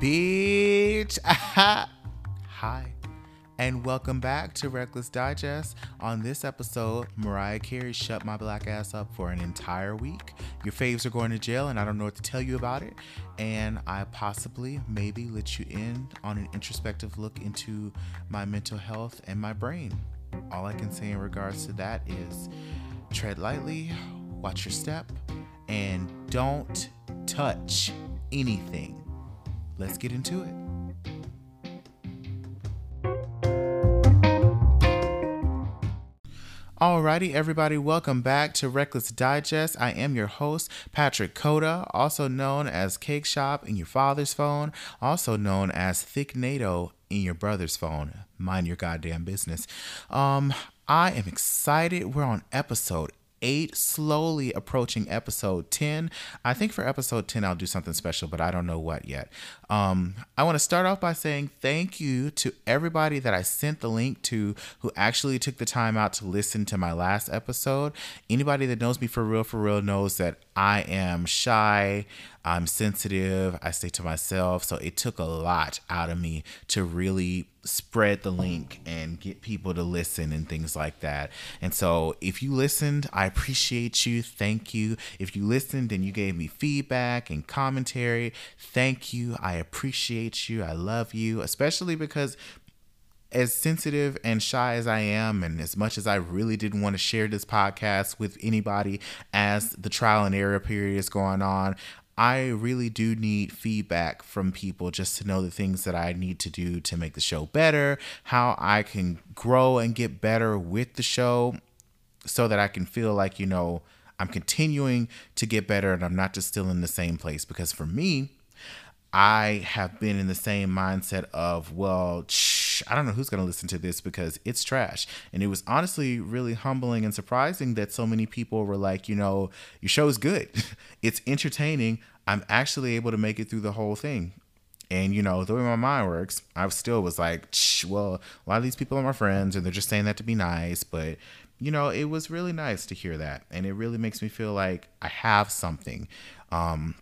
bitch. Hi, and welcome back to Reckless Digest. On this episode, Mariah Carey shut my black ass up for an entire week. Your faves are going to jail, and I don't know what to tell you about it. And I possibly, maybe, let you in on an introspective look into my mental health and my brain. All I can say in regards to that is tread lightly, watch your step, and don't touch anything. Let's get into it. Alrighty, everybody, welcome back to Reckless Digest. I am your host, Patrick Coda, also known as Cake Shop in your father's phone, also known as Thick NATO in your brother's phone. Mind your goddamn business. Um, I am excited. We're on episode eight, slowly approaching episode 10. I think for episode 10, I'll do something special, but I don't know what yet. Um, I want to start off by saying thank you to everybody that I sent the link to who actually took the time out to listen to my last episode. Anybody that knows me for real, for real, knows that I am shy. I'm sensitive. I stay to myself. So it took a lot out of me to really spread the link and get people to listen and things like that. And so if you listened, I appreciate you. Thank you. If you listened and you gave me feedback and commentary, thank you. I appreciate you. I love you, especially because as sensitive and shy as I am, and as much as I really didn't want to share this podcast with anybody as the trial and error period is going on, I really do need feedback from people just to know the things that I need to do to make the show better, how I can grow and get better with the show so that I can feel like, you know, I'm continuing to get better and I'm not just still in the same place. Because for me, I have been in the same mindset of, well, shh, I don't know who's going to listen to this because it's trash. And it was honestly really humbling and surprising that so many people were like, you know, your show is good. it's entertaining. I'm actually able to make it through the whole thing. And you know, the way my mind works, I still was like, well, a lot of these people are my friends and they're just saying that to be nice. But, you know, it was really nice to hear that. And it really makes me feel like I have something. Um,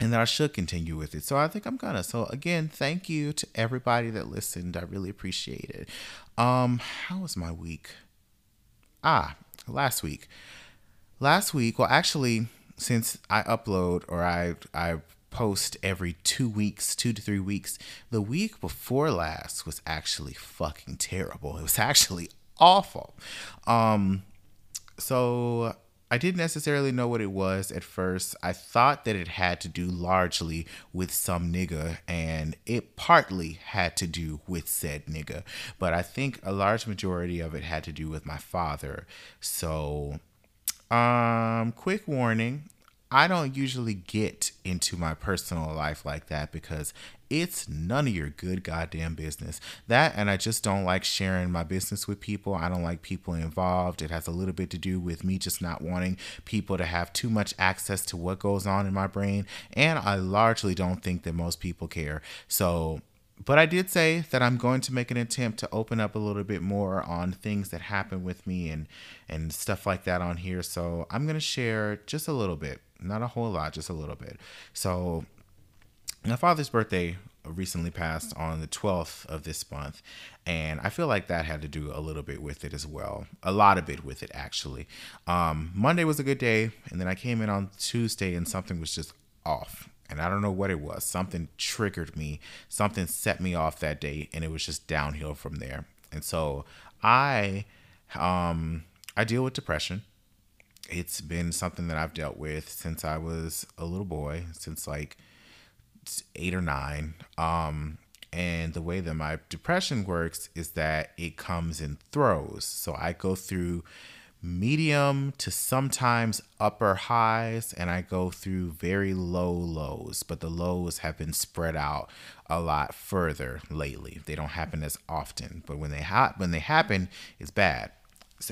and that I should continue with it. So I think I'm gonna. So again, thank you to everybody that listened. I really appreciate it. Um, how was my week? Ah, last week. Last week, well, actually, since I upload or I I post every two weeks, two to three weeks, the week before last was actually fucking terrible. It was actually awful. Um, so I didn't necessarily know what it was at first. I thought that it had to do largely with some nigga, and it partly had to do with said nigga. But I think a large majority of it had to do with my father. So, um, quick warning I don't usually get into my personal life like that because it's none of your good goddamn business. That and I just don't like sharing my business with people. I don't like people involved. It has a little bit to do with me just not wanting people to have too much access to what goes on in my brain. And I largely don't think that most people care. So but I did say that I'm going to make an attempt to open up a little bit more on things that happen with me and and stuff like that on here. So I'm to share just a little bit, not a whole lot, just a little bit. So my father's birthday recently passed on the 12th of this month and i feel like that had to do a little bit with it as well a lot of it with it actually um, monday was a good day and then i came in on tuesday and something was just off and I don't know what it was. Something triggered me, something set me off that day, and it was just downhill from there. And so I, um, I deal with depression. It's been something that I've dealt with since I was a little boy, since like eight or nine. Um, and the way that my depression works is that it comes in throws. So I go through medium to sometimes upper highs and I go through very low lows, but the lows have been spread out a lot further lately. They don't happen as often, but when they ha- when they happen, it's bad.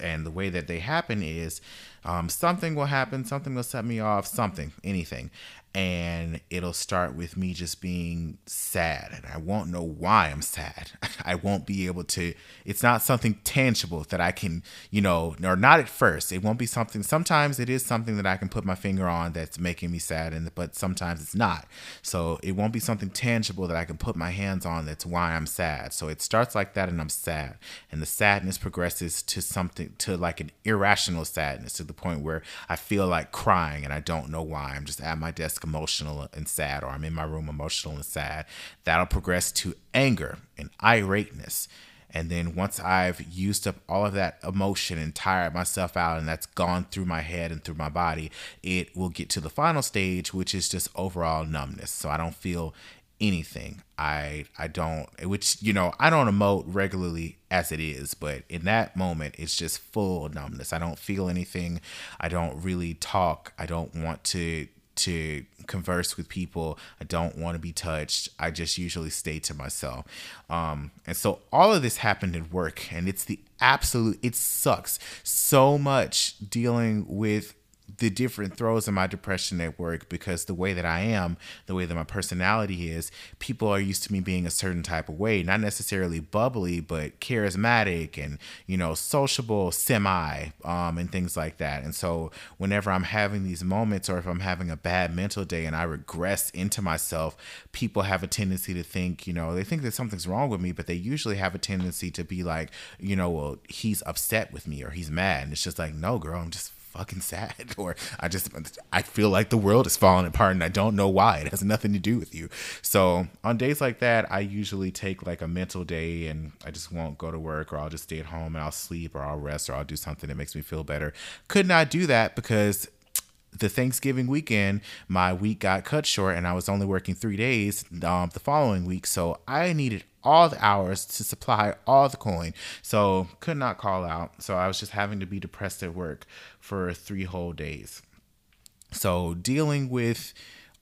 And the way that they happen is Um, something will happen, something will set me off, something, anything and it'll start with me just being sad and I won't know why I'm sad. I won't be able to it's not something tangible that I can, you know, or not at first. It won't be something sometimes it is something that I can put my finger on that's making me sad and but sometimes it's not. So it won't be something tangible that I can put my hands on that's why I'm sad. So it starts like that and I'm sad. And the sadness progresses to something to like an irrational sadness to the point where I feel like crying and I don't know why. I'm just at my desk emotional and sad, or I'm in my room emotional and sad. That'll progress to anger and irateness. And then once I've used up all of that emotion and tired myself out, and that's gone through my head and through my body, it will get to the final stage, which is just overall numbness. So I don't feel anything. I I don't which you know, I don't emote regularly as it is, but in that moment it's just full numbness. I don't feel anything. I don't really talk. I don't want to to converse with people. I don't want to be touched. I just usually stay to myself. Um, and so all of this happened at work, and it's the absolute, it sucks so much dealing with the different throws of my depression at work because the way that I am, the way that my personality is, people are used to me being a certain type of way, not necessarily bubbly, but charismatic and, you know, sociable, semi, um, and things like that. And so whenever I'm having these moments or if I'm having a bad mental day and I regress into myself, people have a tendency to think, you know, they think that something's wrong with me, but they usually have a tendency to be like, you know, well, he's upset with me or he's mad. And it's just like, no, girl, I'm just fucking sad or I just I feel like the world is falling apart and I don't know why. It has nothing to do with you. So on days like that, I usually take like a mental day and I just won't go to work or I'll just stay at home and I'll sleep or I'll rest or I'll do something that makes me feel better. Could not do that because the Thanksgiving weekend, my week got cut short and I was only working three days um, the following week. So I needed all the hours to supply all the coin. So could not call out. So I was just having to be depressed at work for three whole days. So dealing with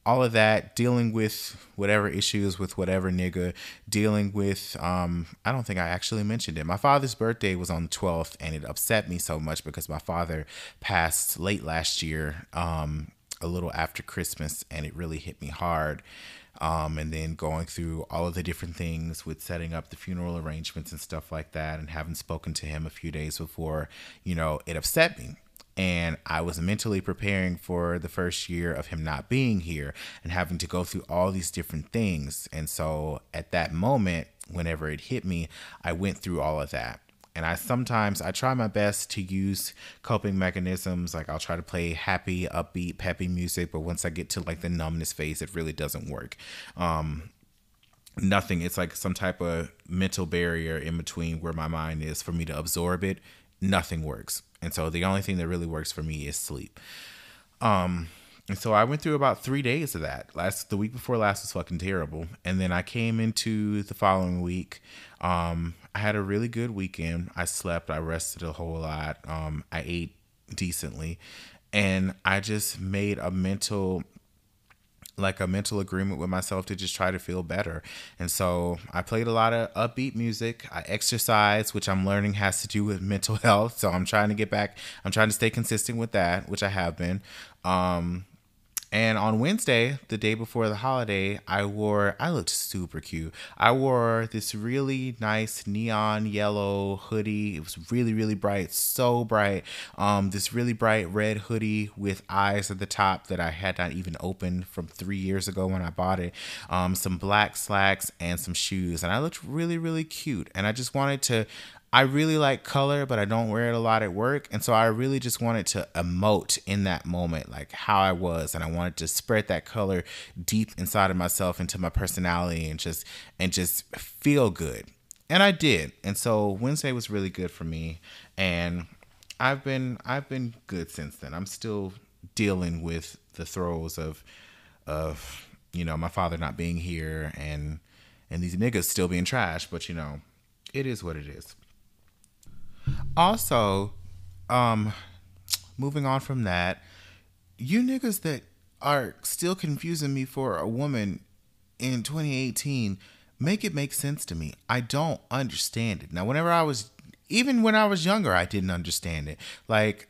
all of that, dealing with whatever issues with whatever nigga, dealing with um I don't think I actually mentioned it. My father's birthday was on the 12th and it upset me so much because my father passed late last year um a little after Christmas and it really hit me hard. Um, and then going through all of the different things with setting up the funeral arrangements and stuff like that, and having spoken to him a few days before, you know, it upset me. And I was mentally preparing for the first year of him not being here and having to go through all these different things. And so at that moment, whenever it hit me, I went through all of that and I sometimes I try my best to use coping mechanisms like I'll try to play happy, upbeat, peppy music, but once I get to like the numbness phase, it really doesn't work. Um, nothing. It's like some type of mental barrier in between where my mind is for me to absorb it. Nothing works, and so the only thing that really works for me is sleep. Um, and so I went through about three days of that. Last the week before last was fucking terrible, and then I came into the following week. Um, I had a really good weekend. I slept, I rested a whole lot. Um, I ate decently, and I just made a mental like a mental agreement with myself to just try to feel better. And so I played a lot of upbeat music. I exercise, which I'm learning has to do with mental health. So I'm trying to get back, I'm trying to stay consistent with that, which I have been. Um, and on Wednesday, the day before the holiday, I wore, I looked super cute. I wore this really nice neon yellow hoodie. It was really, really bright, so bright. Um, this really bright red hoodie with eyes at the top that I had not even opened from three years ago when I bought it. Um, some black slacks and some shoes. And I looked really, really cute. And I just wanted to I really like color, but I don't wear it a lot at work. And so I really just wanted to emote in that moment, like how I was. And I wanted to spread that color deep inside of myself into my personality and just and just feel good. And I did. And so Wednesday was really good for me. And I've been I've been good since then. I'm still dealing with the throes of of, you know, my father not being here and and these niggas still being trash, but you know, it is what it is. Also, um, moving on from that, you niggas that are still confusing me for a woman in 2018, make it make sense to me. I don't understand it. Now, whenever I was, even when I was younger, I didn't understand it. Like,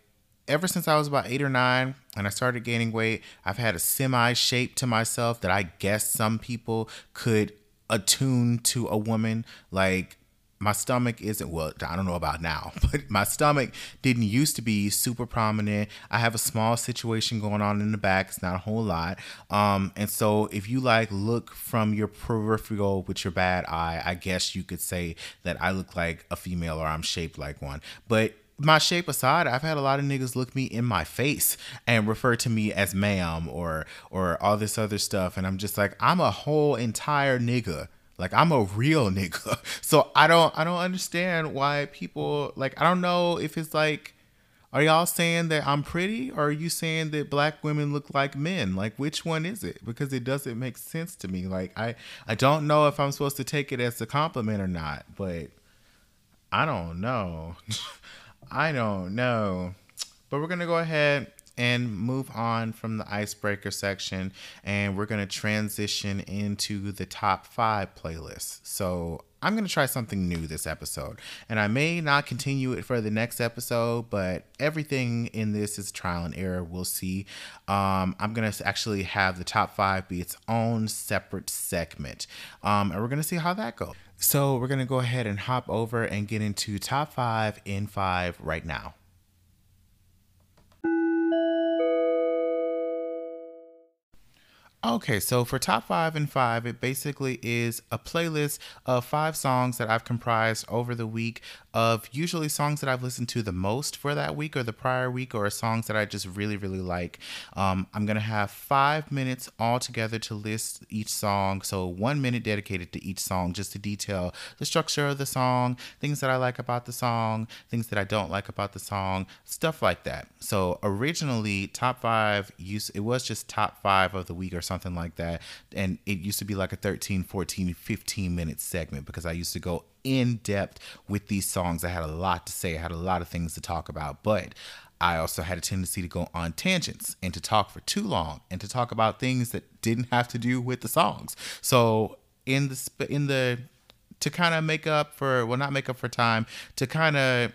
ever since I was about eight or nine and I started gaining weight, I've had a semi shape to myself that I guess some people could attune to a woman. Like my stomach isn't well i don't know about now but my stomach didn't used to be super prominent. I have a small situation going on in the back. It's not a whole lot. Um, and so if you like look from your peripheral with your bad eye i guess you could say that i look like a female or i'm shaped like one. But my shape aside, I've had a lot of niggas look me in my face and refer to me as ma'am or or all this other stuff, and I'm just like, I'm a whole entire nigga. Like I'm a real nigga. So I don't I don't understand why people like I don't know if it's like are y'all saying that I'm pretty or are you saying that black women look like men? Like which one is it? Because it doesn't make sense to me. Like I I don't know if I'm supposed to take it as a compliment or not, but I don't know. I don't know. But we're going to go ahead and move on from the icebreaker section and we're going to transition into the top five playlists. So I'm going to try something new this episode. And I may not continue it for the next episode, but everything in this is trial and error. We'll see. Um, I'm going to actually have the top five be its own separate segment. Um, and we're going to see how that goes. So we're going to go ahead and hop over and get into top five in five right now. Okay, so for top five and five, it basically is a playlist of five songs that I've comprised over the week of usually songs that I've listened to the most for that week or the prior week or songs that I just really, really like. Um, I'm going to have five minutes all together to list each song. So one minute dedicated to each song just to detail the structure of the song, things that I like about the song, things that I don't like about the song, stuff like that. So originally, top five, used, it was just top five of the week or something like that. And it used to be like a 13, 14, 15 minute segment because I used to go in depth with these songs. I had a lot to say, I had a lot of things to talk about, but I also had a tendency to go on tangents and to talk for too long and to talk about things that didn't have to do with the songs. So in the in the to kind of make up for well not make up for time to kind of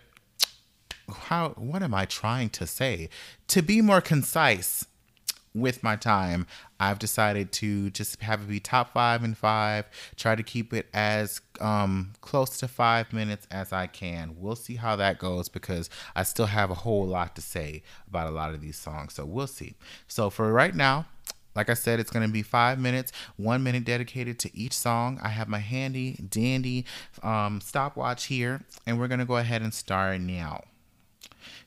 how what am I trying to say to be more concise with my time, I've decided to just have it be top five and five. Try to keep it as um, close to five minutes as I can. We'll see how that goes because I still have a whole lot to say about a lot of these songs. So we'll see. So for right now, like I said, it's going to be five minutes, one minute dedicated to each song. I have my handy dandy um, stopwatch here, and we're going to go ahead and start now.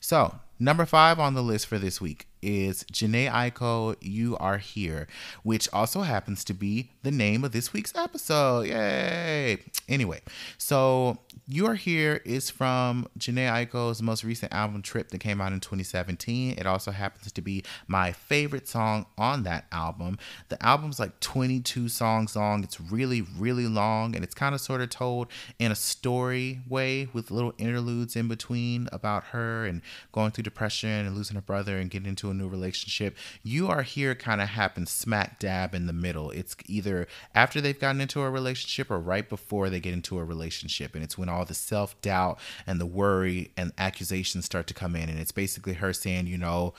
So, number five on the list for this week is Jhené Aiko, You Are Here, which also happens to be the name of this week's episode. Yay! Anyway, so You Are Here is from Jhené Aiko's most recent album, Trip, that came out in 2017. It also happens to be my favorite song on that album. The album's like 22 songs long. It's really, really long, and it's kind of sort of told in a story way with little interludes in between about her and going through depression and losing her brother and getting into a new relationship. You are here kind of happens smack dab in the middle. It's either after they've gotten into a relationship or right before they get into a relationship. And it's when all the self doubt and the worry and accusations start to come in. And it's basically her saying, you know,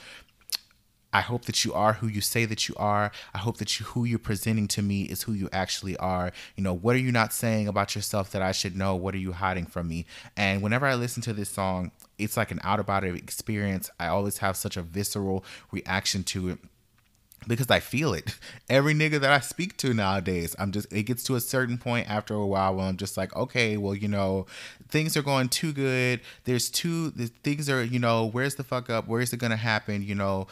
I hope that you are who you say that you are. I hope that you who you're presenting to me is who you actually are. You know, what are you not saying about yourself that I should know? What are you hiding from me? And whenever I listen to this song, it's like an out of body experience. I always have such a visceral reaction to it because I feel it. Every nigga that I speak to nowadays, I'm just it gets to a certain point after a while where I'm just like, okay, well, you know, things are going too good. There's too things are, you know, where's the fuck up? Where is it gonna happen? You know,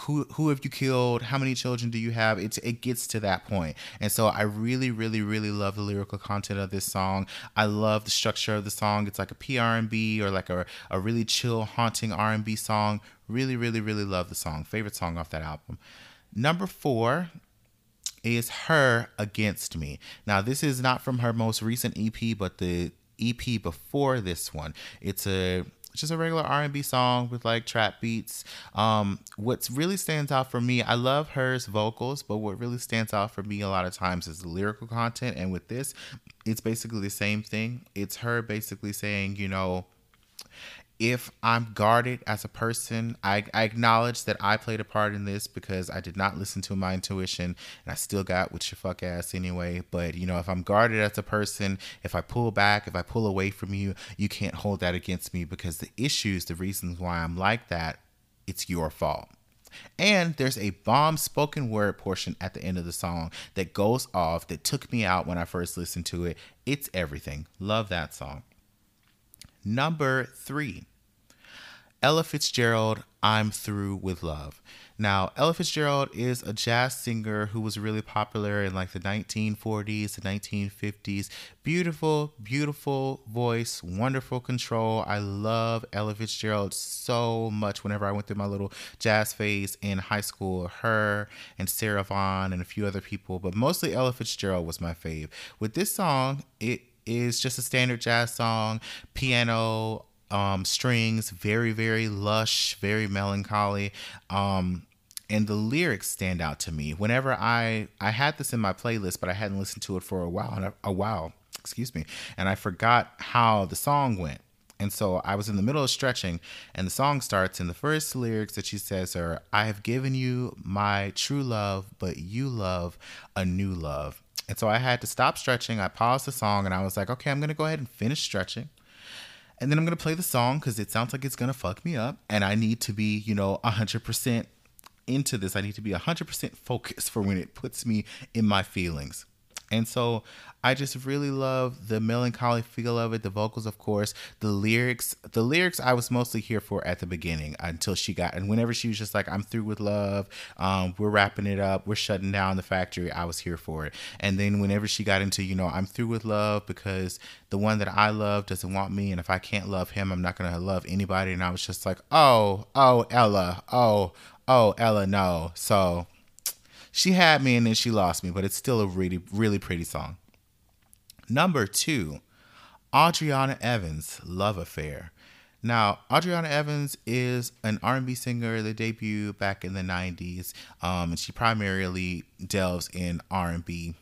who who have you killed? How many children do you have? It's it gets to that point. And so i really really really love the lyrical content of this song. I love the structure of the song. It's like a PBR&B or like a, a really chill haunting r&b song. Really really really love the song. Favorite song off that album. Number four is her against me. Now this is not from her most recent ep but the ep before this one. It's a just a regular R&B song with like trap beats. Um, what really stands out for me, I love hers vocals, but what really stands out for me a lot of times is the lyrical content. And with this, it's basically the same thing. It's her basically saying, you know, if I'm guarded as a person, I, I acknowledge that I played a part in this because I did not listen to my intuition and I still got with your fuck ass anyway. But you know, if I'm guarded as a person, if I pull back, if I pull away from you, you can't hold that against me because the issues, the reasons why I'm like that, it's your fault. And there's a bomb spoken word portion at the end of the song that goes off that took me out when I first listened to it. It's everything. Love that song. Number three. Ella Fitzgerald, I'm Through with Love. Now, Ella Fitzgerald is a jazz singer who was really popular in like the 1940s, the 1950s. Beautiful, beautiful voice, wonderful control. I love Ella Fitzgerald so much whenever I went through my little jazz phase in high school. Her and Sarah Vaughan and a few other people, but mostly Ella Fitzgerald was my fave. With this song, it is just a standard jazz song, piano, um, strings, very, very lush, very melancholy. Um, and the lyrics stand out to me. Whenever I I had this in my playlist, but I hadn't listened to it for a while, a while, excuse me, and I forgot how the song went. And so I was in the middle of stretching, and the song starts, and the first lyrics that she says are, I have given you my true love, but you love a new love. And so I had to stop stretching. I paused the song, and I was like, okay, I'm going to go ahead and finish stretching and then I'm gonna play the song because it sounds like it's gonna fuck me up, and I need to be, you know, hundred percent into this. I need to be hundred percent focused for when it puts me in my feelings. And so I just really love the melancholy feel of it, the vocals, of course, the lyrics. The lyrics I was mostly here for at the beginning until she got, and whenever she was just like, I'm through with love, um, we're wrapping it up, we're shutting down the factory, I was here for it. And then whenever she got into, you know, I'm through with love because the one that I love doesn't want me, and if I can't love him, I'm not going to love anybody. And I was just like, oh, oh, Ella, oh, oh, Ella, no. So she had me and then she lost me, but it's still a really, really pretty song. Number two, Adriana Evans, Love Affair. Now, Adriana Evans is an R&B singer that debuted back in the 90s, um, and she primarily delves in R&B.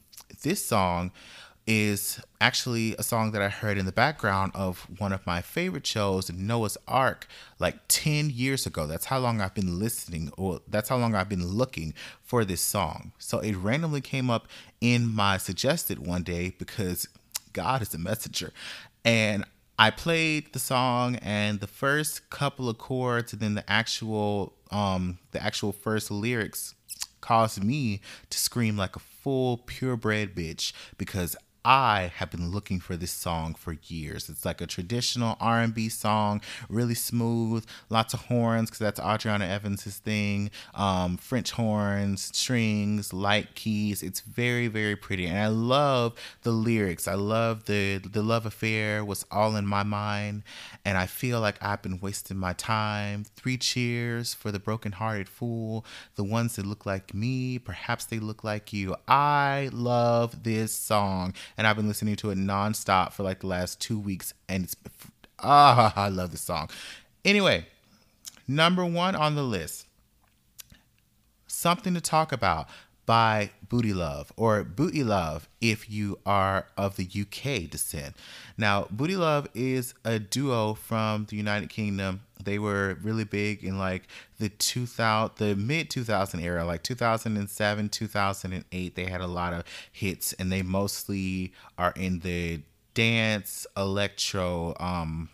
This song is actually a song that I heard in the background of one of my favorite shows, Noah's Arc, like 10 years ago. That's how long I've been listening, or that's how long I've been looking for this song. So it randomly came up in my suggested one day because God is a messenger. And I played the song and the first couple of chords and then the actual um the actual first lyrics caused me to scream like a full purebred bitch because I have been looking for this song for years. It's like a traditional R&B song, really smooth, lots of horns because that's Adriana Evans's thing. Um, French horns, strings, light keys. It's very very pretty, and I love the lyrics. I love the the love affair was all in my mind, and I feel like I've been wasting my time. Three cheers for the broken-hearted fool, the ones that look like me. Perhaps they look like you. I love this song and I've been listening to it nonstop for like the last two weeks, and it's ah, I love this song. Anyway, number one on the list, something to talk about by Booty Luv or Booty Luv if you are of the UK descent. Now, Booty Luv is a duo from the United Kingdom. They were really big in like the 2000 the mid 2000 era, like 2007, 2008. They had a lot of hits and they mostly are in the dance electro um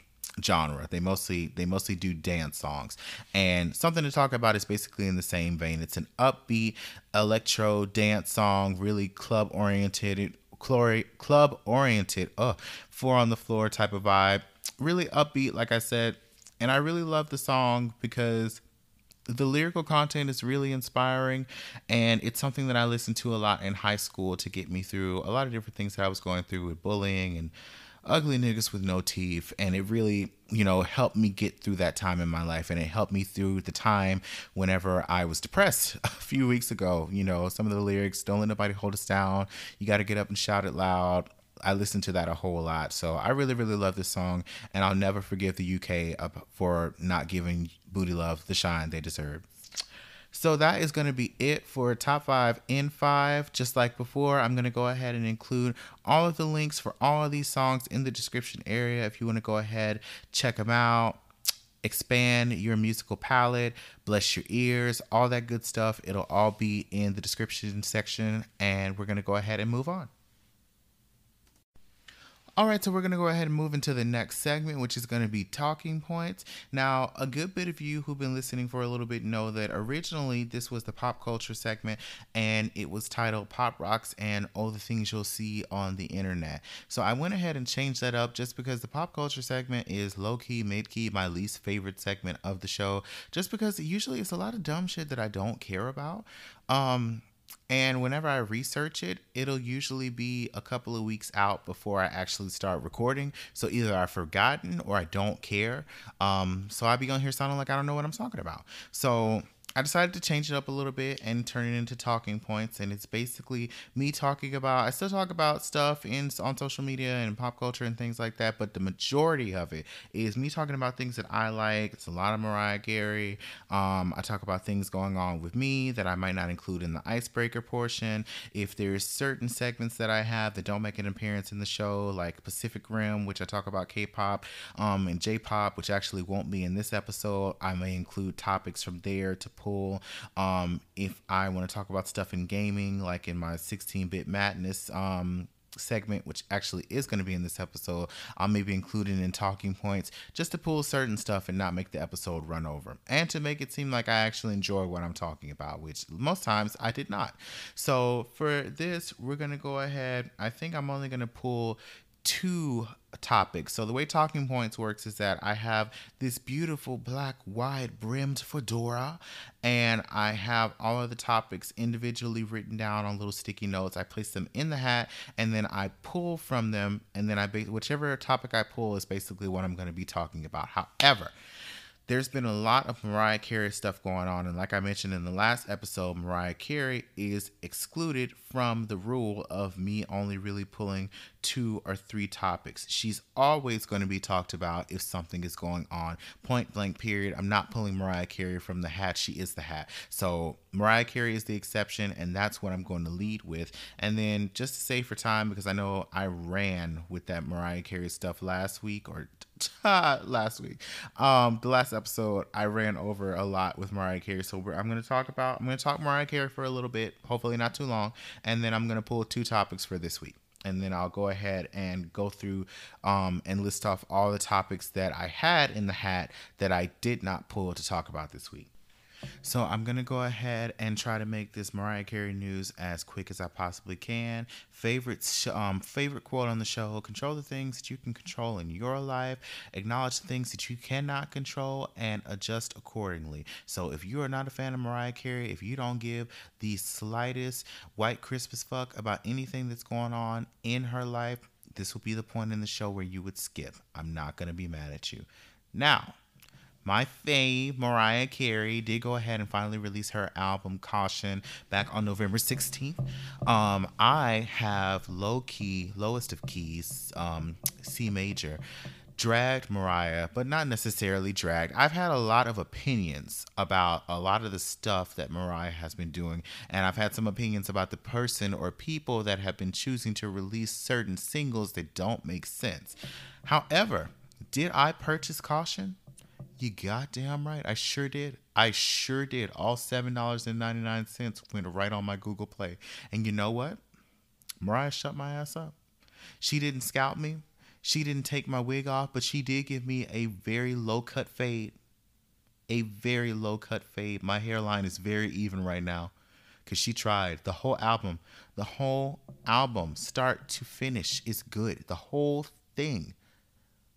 genre. They mostly they mostly do dance songs. And something to talk about is basically in the same vein. It's an upbeat electro dance song, really club oriented, club oriented, uh, four on the floor type of vibe. Really upbeat, like I said. And I really love the song because the lyrical content is really inspiring and it's something that I listened to a lot in high school to get me through a lot of different things that I was going through with bullying and ugly niggas with no teeth and it really you know helped me get through that time in my life and it helped me through the time whenever i was depressed a few weeks ago. You know some of the lyrics don't let nobody hold us down. You got to get up and shout it loud I listened to that a whole lot. So I really, really love this song. And I'll never forgive the UK for not giving Booty Luv the shine they deserve. So that is going to be it for top five in five. Just like before, I'm going to go ahead and include all of the links for all of these songs in the description area if you want to go ahead, check them out. expand your musical palette, bless your ears, all that good stuff. It'll all be in the description section, and we're going to go ahead and move on. All right, so we're going to go ahead and move into the next segment, which is going to be talking points. Now, a good bit of you who've been listening for a little bit know that originally this was the pop culture segment and it was titled Pop Rocks and All the Things You'll See on the Internet. So I went ahead and changed that up just because the pop culture segment is low key, mid key, my least favorite segment of the show, just because usually it's a lot of dumb shit that I don't care about. Um, and whenever I research it, it'll usually be a couple of weeks out before I actually start recording. So either I've forgotten or I don't care. Um, so I'll be on here sounding like I don't know what I'm talking about. So I decided to change it up a little bit and turn it into talking points. And it's basically me talking about, I still talk about stuff in on social media and pop culture and things like that, but the majority of it is me talking about things that I like. It's a lot of Mariah Carey. Um, I talk about things going on with me that I might not include in the icebreaker portion. If there's certain segments that I have that don't make an appearance in the show, like Pacific Rim, which I talk about K-pop, um, and J-pop, which actually won't be in this episode, I may include topics from there to Um, if I want to talk about stuff in gaming, like in my 16 bit madness um, segment, which actually is going to be in this episode, I'll maybe include it in talking points just to pull certain stuff and not make the episode run over. And to make it seem like I actually enjoy what I'm talking about, which most times I did not. So for this, we're going to go ahead. I think I'm only going to pull two topics. So the way talking points works is that I have this beautiful black wide brimmed fedora and I have all of the topics individually written down on little sticky notes. I place them in the hat and then I pull from them and then I whichever topic I pull is basically what I'm going to be talking about. However, there's been a lot of Mariah Carey stuff going on. And like I mentioned in the last episode, Mariah Carey is excluded from the rule of me only really pulling two or three topics. She's always going to be talked about if something is going on. Point blank, period. I'm not pulling Mariah Carey from the hat. She is the hat. So Mariah Carey is the exception, and that's what I'm going to lead with. And then just to save for time, because I know I ran with that Mariah Carey stuff last week or last week. Um, the last episode, I ran over a lot with Mariah Carey. So I'm going to talk about, I'm going to talk Mariah Carey for a little bit, hopefully not too long. And then I'm going to pull two topics for this week. And then I'll go ahead and go through um, and list off all the topics that I had in the hat that I did not pull to talk about this week. So I'm gonna go ahead and try to make this Mariah Carey news as quick as I possibly can. Favorite, um, favorite quote on the show: "Control the things that you can control in your life. Acknowledge the things that you cannot control, and adjust accordingly." So if you are not a fan of Mariah Carey, if you don't give the slightest white Christmas fuck about anything that's going on in her life, this will be the point in the show where you would skip. I'm not gonna be mad at you. Now my fave, Mariah Carey, did go ahead and finally release her album Caution back on November 16th. Um, I have low key, lowest of keys, um, C major dragged Mariah, but not necessarily dragged. I've had a lot of opinions about a lot of the stuff that Mariah has been doing, and I've had some opinions about the person or people that have been choosing to release certain singles that don't make sense. However, did I purchase Caution? You goddamn right. I sure did. I sure did. All $7.99 went right on my Google Play. And you know what? Mariah shut my ass up. She didn't scalp me. She didn't take my wig off, but she did give me a very low cut fade. A very low cut fade. My hairline is very even right now because she tried. The whole album, the whole album, start to finish, is good. The whole thing.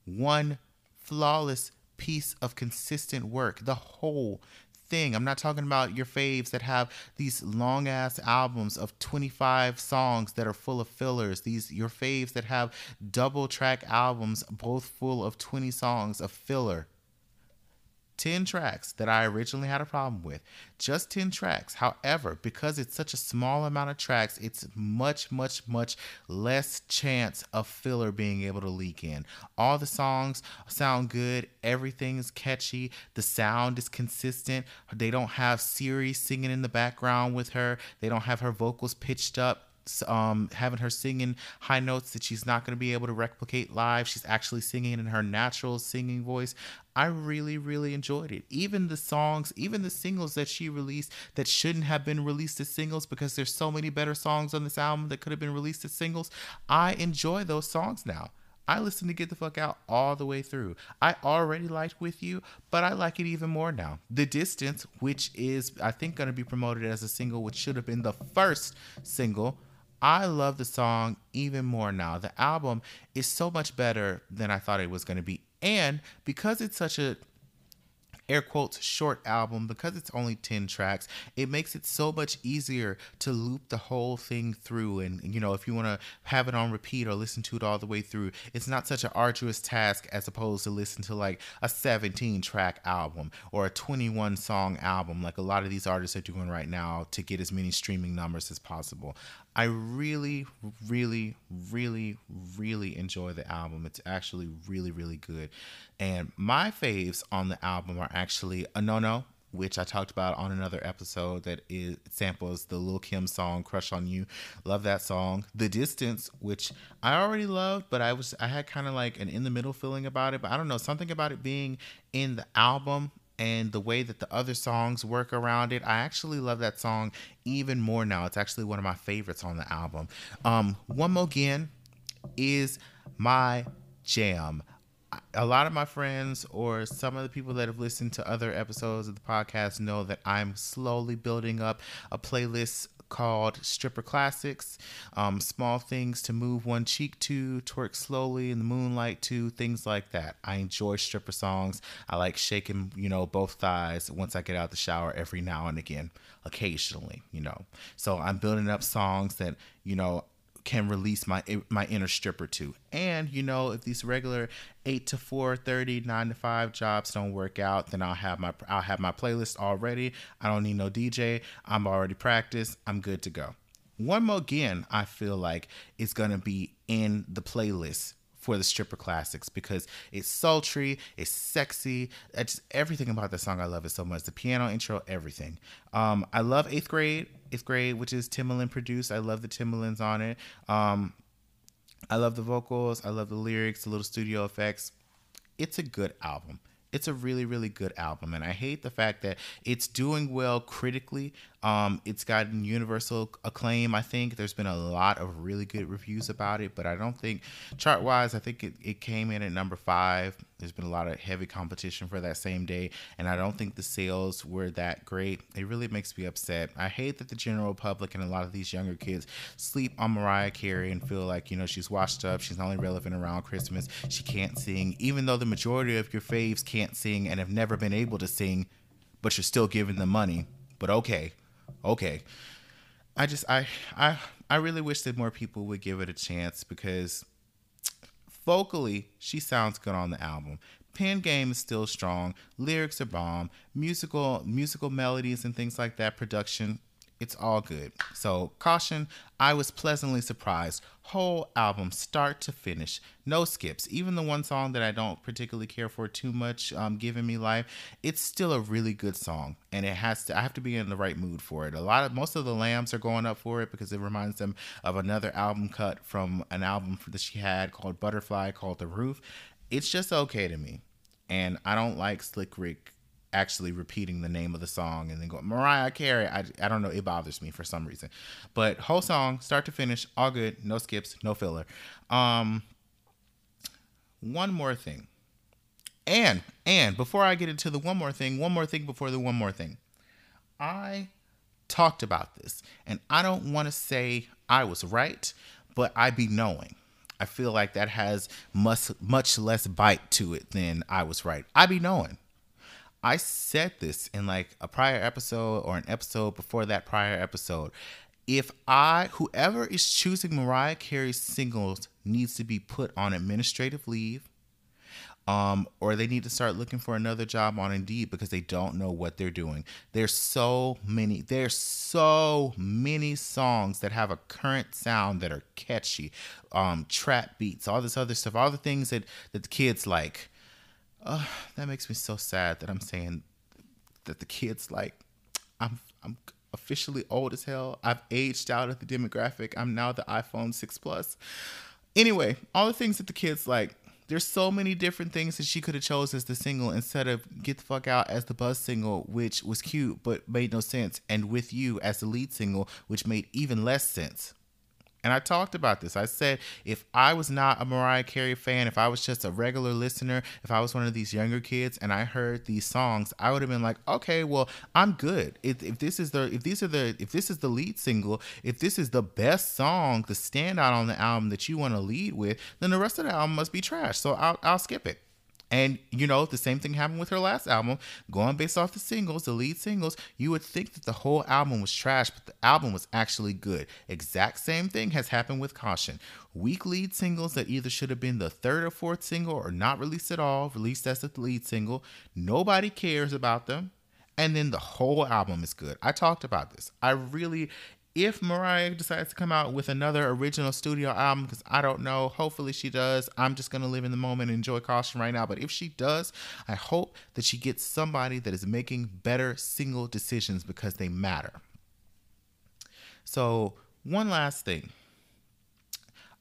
One flawless piece of consistent work. The whole thing. I'm not talking about your faves that have these long ass albums of 25 songs that are full of fillers. These your faves that have double track albums both full of 20 songs of filler. 10 tracks that I originally had a problem with. Just 10 tracks. However, because it's such a small amount of tracks, it's much, much, much less chance of filler being able to leak in. All the songs sound good, everything is catchy, the sound is consistent. They don't have Siri singing in the background with her, they don't have her vocals pitched up um, having her singing high notes that she's not going to be able to replicate live. She's actually singing in her natural singing voice. I really, really enjoyed it. Even the songs, even the singles that she released that shouldn't have been released as singles because there's so many better songs on this album that could have been released as singles. I enjoy those songs now. I listen to Get the Fuck Out all the way through. I already liked With You, but I like it even more now. The Distance, which is, I think, going to be promoted as a single, which should have been the first single. I love the song even more now. The album is so much better than I thought it was going to be. And because it's such a air quotes short album because it's only 10 tracks it makes it so much easier to loop the whole thing through and you know if you want to have it on repeat or listen to it all the way through it's not such an arduous task as opposed to listen to like a 17 track album or a 21 song album like a lot of these artists are doing right now to get as many streaming numbers as possible I really, really, really, really enjoy the album. It's actually really, really good. And my faves on the album are actually a no no, which I talked about on another episode that is samples the Lil Kim song Crush on You. Love that song. The Distance, which I already loved, but I was I had kind of like an in the middle feeling about it, but I don't know, something about it being in the album and the way that the other songs work around it. I actually love that song even more now. It's actually one of my favorites on the album. Um, one More Again is my jam. A lot of my friends or some of the people that have listened to other episodes of the podcast know that I'm slowly building up a playlist called Stripper Classics. Um, small things to move one cheek to, twerk slowly in the moonlight to, things like that. I enjoy stripper songs. I like shaking, you know, both thighs once I get out the shower every now and again, occasionally, you know. So I'm building up songs that, you know, can release my my inner stripper to. And you know, if these regular eight to four, 30, nine to five jobs don't work out, then I'll have my I'll have my playlist already. I don't need no DJ. I'm already practiced. I'm good to go. One more again, I feel like it's gonna be in the playlist for the stripper classics because it's sultry, it's sexy. It's everything about the song I love it so much. The piano intro, everything. Um, I love eighth grade, eighth grade, which is Timbaland produced. I love the Timbalands on it. Um, I love the vocals. I love the lyrics, the little studio effects. It's a good album it's a really really good album and i hate the fact that it's doing well critically um, it's gotten universal acclaim i think. There's been a lot of really good reviews about it but i don't think chart wise i think it, it came in at number five. There's been a lot of heavy competition for that same day and i don't think the sales were that great. It really makes me upset. I hate that the general public and a lot of these younger kids sleep on mariah carey and feel like you know she's washed up she's only relevant around christmas she can't sing even though the majority of your faves can't sing and have never been able to sing, but you're still giving them money. But okay, okay. I just I I I really wish that more people would give it a chance because vocally she sounds good on the album. Pen game is still strong, lyrics are bomb, musical musical melodies and things like that, production it's all good. So, caution, I was pleasantly surprised. Whole album, start to finish, no skips. Even the one song that I don't particularly care for too much, um, "Giving Me Life," it's still a really good song, and it has to. I have to be in the right mood for it. A lot of most of the lambs are going up for it because it reminds them of another album cut from an album that she had called Butterfly, called The Roof. It's just okay to me, and I don't like Slick Rick actually repeating the name of the song and then go Mariah Carey. I, I don't know. It bothers me for some reason. But whole song, start to finish, all good. No skips, no filler. Um, one more thing. And and before I get into the one more thing, one more thing before the one more thing. I talked about this, and I don't want to say I was right, but I be knowing. I feel like that has much much less bite to it than I was right. I be knowing. I said this in like a prior episode or an episode before that prior episode. If I, whoever is choosing Mariah Carey's singles, needs to be put on administrative leave, um, or they need to start looking for another job on Indeed because they don't know what they're doing. There's so many, there's so many songs that have a current sound that are catchy, um, trap beats, all this other stuff, all the things that that the kids like uh, that makes me so sad that I'm saying that the kids like I'm I'm officially old as hell. I've aged out of the demographic. I'm now the iPhone 6 Plus. Anyway, all the things that the kids like. There's so many different things that she could have chose as the single instead of "Get the Fuck Out" as the buzz single, which was cute but made no sense, and "With You" as the lead single, which made even less sense. And I talked about this. I said if I was not a Mariah Carey fan, if I was just a regular listener, if I was one of these younger kids and I heard these songs, I would have been like, okay, well, I'm good. If, if this is the if these are the if this is the lead single, if this is the best song, the standout on the album that you want to lead with, then the rest of the album must be trash. So I'll I'll skip it. And you know, the same thing happened with her last album. Going based off the singles, the lead singles, you would think that the whole album was trash, but the album was actually good. Exact same thing has happened with Caution. Weak lead singles that either should have been the third or fourth single or not released at all, released as the lead single. Nobody cares about them and then the whole album is good. I talked about this. I really if Mariah decides to come out with another original studio album, because I don't know, hopefully she does. I'm just going to live in the moment and enjoy caution right now. But if she does, I hope that she gets somebody that is making better single decisions because they matter. So, one last thing.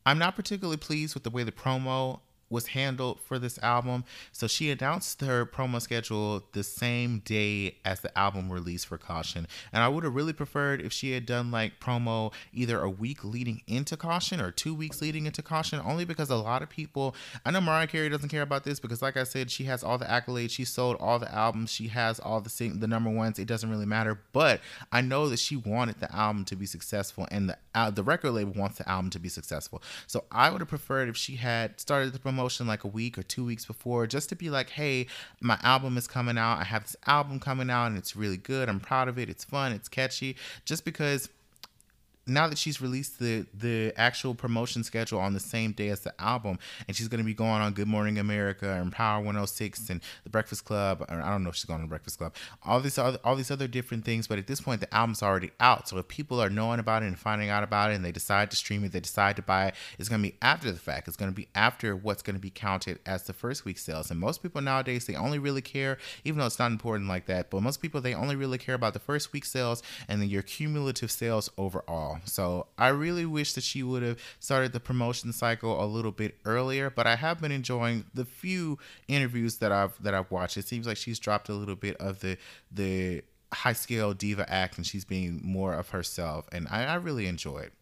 I'm not particularly pleased with the way the promo was handled for this album. So she announced her promo schedule the same day as the album release for Caution. And I would have really preferred if she had done like promo either a week leading into Caution or two weeks leading into Caution, only because a lot of people, I know Mariah Carey doesn't care about this because, like I said, she has all the accolades, she sold all the albums, she has all the sing- the number ones. It doesn't really matter. But I know that she wanted the album to be successful, and the uh, the record label wants the album to be successful. So I would have preferred if she had started the promo promotion like a week or two weeks before just to be like, hey, my album is coming out. I have this album coming out and it's really good. I'm proud of it. It's fun. It's catchy. Just because now that she's released the the actual promotion schedule on the same day as the album, and she's going to be going on Good Morning America and Power 106 and The Breakfast Club, or I don't know if she's going The Breakfast Club, all these other all these other different things. But at this point, the album's already out. So if people are knowing about it and finding out about it, and they decide to stream it, they decide to buy it, it's going to be after the fact. It's going to be after what's going to be counted as the first week sales. And most people nowadays they only really care, even though it's not important like that. But most people they only really care about the first week sales and then your cumulative sales overall. So I really wish that she would have started the promotion cycle a little bit earlier. But I have been enjoying the few interviews that I've that I've watched. It seems like she's dropped a little bit of the the high scale diva act and she's being more of herself and I, I really enjoy it.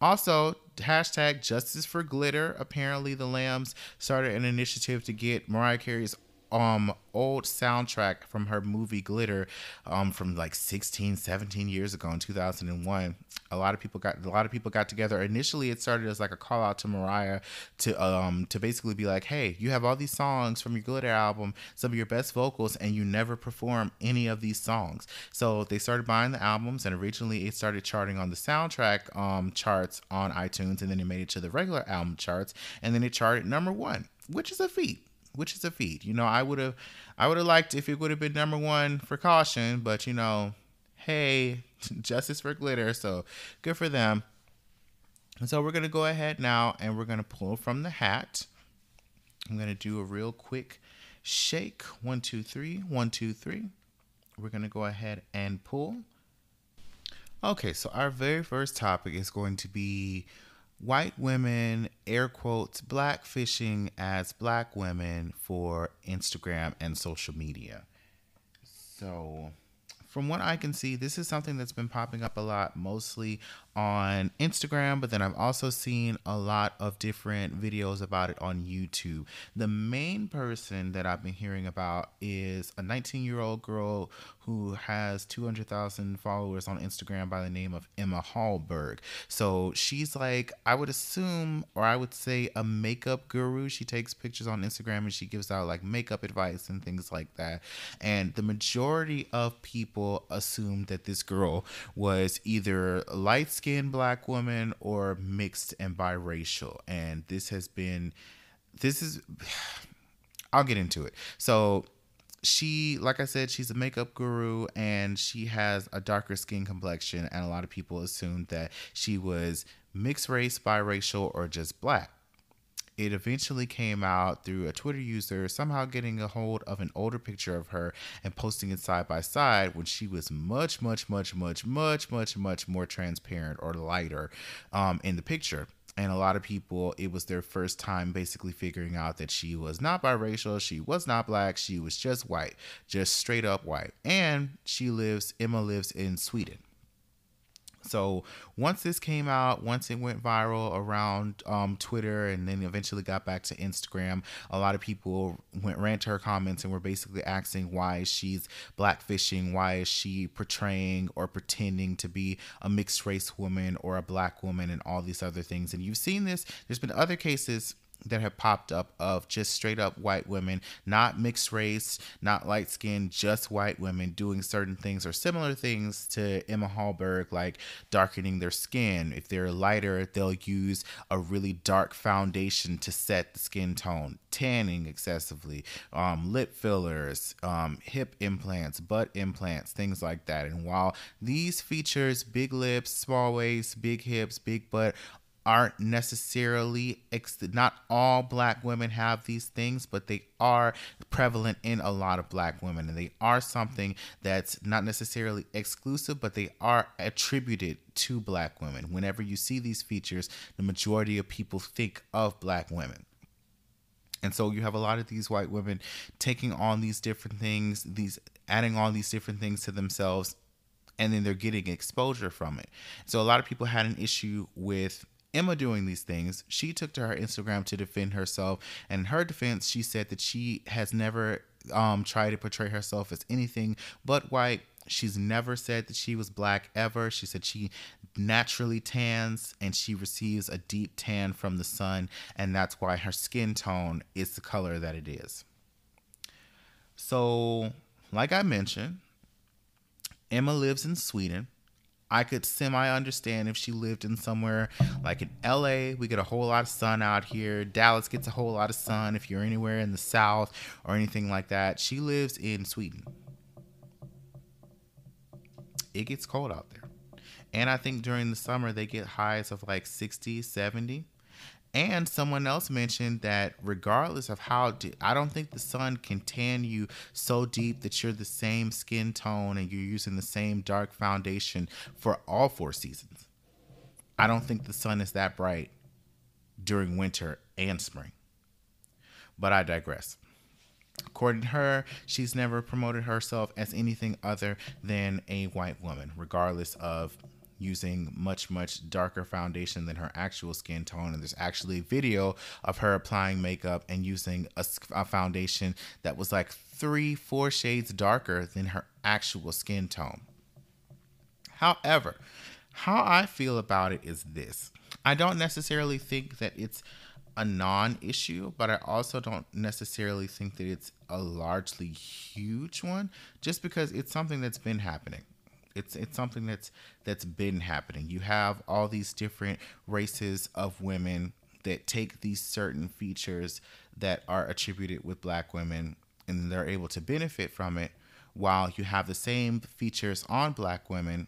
Also, hashtag justice for glitter. Apparently, the Lambs started an initiative to get Mariah Carey's um old soundtrack from her movie Glitter um from like 16 17 years ago in 2001 a lot of people got a lot of people got together. Initially it started as like a call out to Mariah to um to basically be like hey you have all these songs from your Glitter album some of your best vocals and you never perform any of these songs. So they started buying the albums and originally it started charting on the soundtrack um charts on iTunes and then it made it to the regular album charts and then it charted number 1 which is a feat which is a feat. You know, I would have, I would have liked if it would have been number one for caution, but you know, hey, justice for glitter. So good for them. And so we're gonna go ahead now and we're gonna pull from the hat. I'm gonna do a real quick shake. One, two, three. One, two, three. We're gonna go ahead and pull. Okay, so our very first topic is going to be white women, air quotes, black fishing as black women for Instagram and social media. So, from what I can see, this is something that's been popping up a lot, mostly on Instagram, but then I've also seen a lot of different videos about it on YouTube. The main person that I've been hearing about is a 19 year old girl who has 200,000 followers on Instagram by the name of Emma Hallberg. So she's like, I would assume, or I would say, a makeup guru. She takes pictures on Instagram and she gives out like makeup advice and things like that. And the majority of people assumed that this girl was either light skinned black woman or mixed and biracial. And this has been, this is, I'll get into it. So she, like I said, she's a makeup guru and she has a darker skin complexion. And a lot of people assumed that she was mixed race, biracial, or just black. It eventually came out through a Twitter user somehow getting a hold of an older picture of her and posting it side by side when she was much, much, much, much, much, much, much more transparent or lighter um, in the picture. And a lot of people, it was their first time basically figuring out that she was not biracial, she was not black, she was just white, just straight up white. And she lives, Emma lives in Sweden. So once this came out, once it went viral around um, Twitter and then eventually got back to Instagram, a lot of people went ran to her comments and were basically asking why she's blackfishing, why is she portraying or pretending to be a mixed race woman or a black woman and all these other things. And you've seen this. There's been other cases that have popped up of just straight up white women, not mixed race, not light skin, just white women doing certain things or similar things to Emma Hallberg, like darkening their skin. If they're lighter, they'll use a really dark foundation to set the skin tone, tanning excessively, um, lip fillers, um, hip implants, butt implants, things like that. And while these features, big lips, small waist, big hips, big butt, aren't necessarily not all black women have these things but they are prevalent in a lot of black women. And they are something that's not necessarily exclusive but they are attributed to black women. Whenever you see these features the majority of people think of black women. And so you have a lot of these white women taking on these different things these adding all these different things to themselves and then they're getting exposure from it. So a lot of people had an issue with Emma doing these things, she took to her Instagram to defend herself. And in her defense, she said that she has never um, tried to portray herself as anything but white. She's never said that she was black ever. She said she naturally tans and she receives a deep tan from the sun, and that's why her skin tone is the color that it is. So, like I mentioned, Emma lives in Sweden. I could semi understand if she lived in somewhere like in LA, we get a whole lot of sun out here. Dallas gets a whole lot of sun if you're anywhere in the south or anything like that. She lives in Sweden. It gets cold out there. And I think during the summer they get highs of like 60, 70. And someone else mentioned that regardless of how, I don't think the sun can tan you so deep that you're the same skin tone and you're using the same dark foundation for all four seasons. I don't think the sun is that bright during winter and spring. But I digress. According to her, she's never promoted herself as anything other than a white woman, regardless of using much much darker foundation than her actual skin tone. And there's actually a video of her applying makeup and using a, a foundation that was like three four shades darker than her actual skin tone. However how i feel about it is this. I don't necessarily think that it's a non-issue but i also don't necessarily think that it's a largely huge one just because it's something that's been happening it's it's something that's that's been happening. You have all these different races of women that take these certain features that are attributed with black women and they're able to benefit from it while you have the same features on black women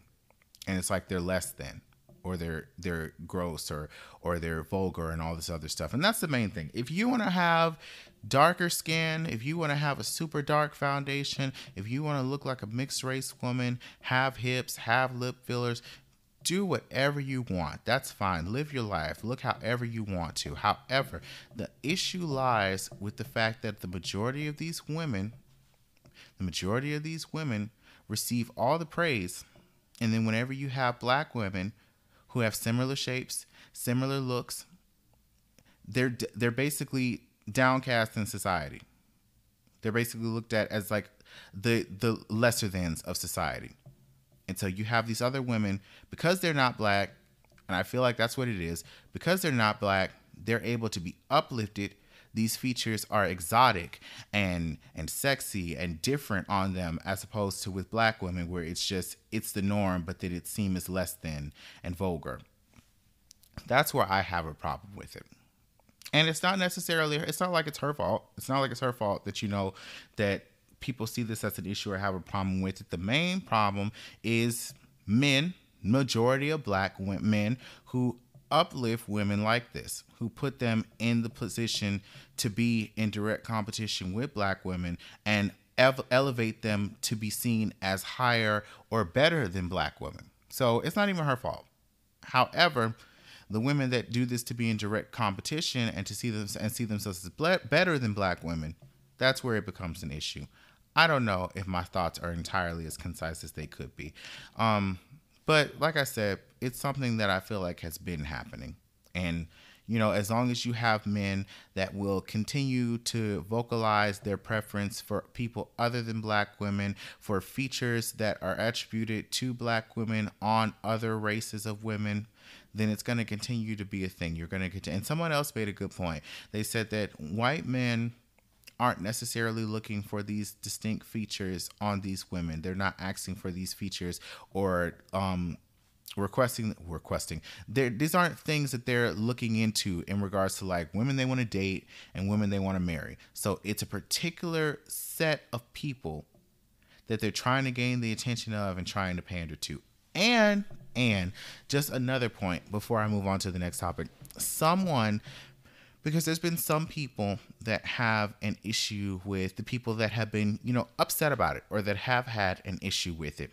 and it's like they're less than or they're they're gross or or they're vulgar and all this other stuff. And that's the main thing. If you want to have darker skin, if you want to have a super dark foundation, if you want to look like a mixed race woman, have hips, have lip fillers, do whatever you want. That's fine. Live your life. Look however you want to. However, the issue lies with the fact that the majority of these women, the majority of these women receive all the praise. And then whenever you have black women who have similar shapes, similar looks, they're they're basically downcast in society. They're basically looked at as like the the lesser thans of society. And so you have these other women because they're not black, and I feel like that's what it is. Because they're not black, they're able to be uplifted these features are exotic and and sexy and different on them as opposed to with black women where it's just it's the norm but that it seems less than and vulgar. That's where i have a problem with it. And it's not necessarily it's not like it's her fault. It's not like it's her fault that you know that people see this as an issue or have a problem with it. The main problem is men majority of black men who uplift women like this, who put them in the position to be in direct competition with black women and ev- elevate them to be seen as higher or better than black women. So it's not even her fault. However, the women that do this to be in direct competition and to see them and see themselves as ble- better than black women, that's where it becomes an issue. I don't know if my thoughts are entirely as concise as they could be. Um, but like I said, it's something that I feel like has been happening. And, you know, as long as you have men that will continue to vocalize their preference for people other than black women, for features that are attributed to black women on other races of women, then it's going to continue to be a thing. You're going to get and someone else made a good point. They said that white men aren't necessarily looking for these distinct features on these women. They're not asking for these features or um, requesting requesting. These aren't things that they're looking into in regards to like women they want to date and women they want to marry. So it's a particular set of people that they're trying to gain the attention of and trying to pander to. And and just another point before I move on to the next topic. Someone because there's been some people that have an issue with the people that have been, you know, upset about it or that have had an issue with it.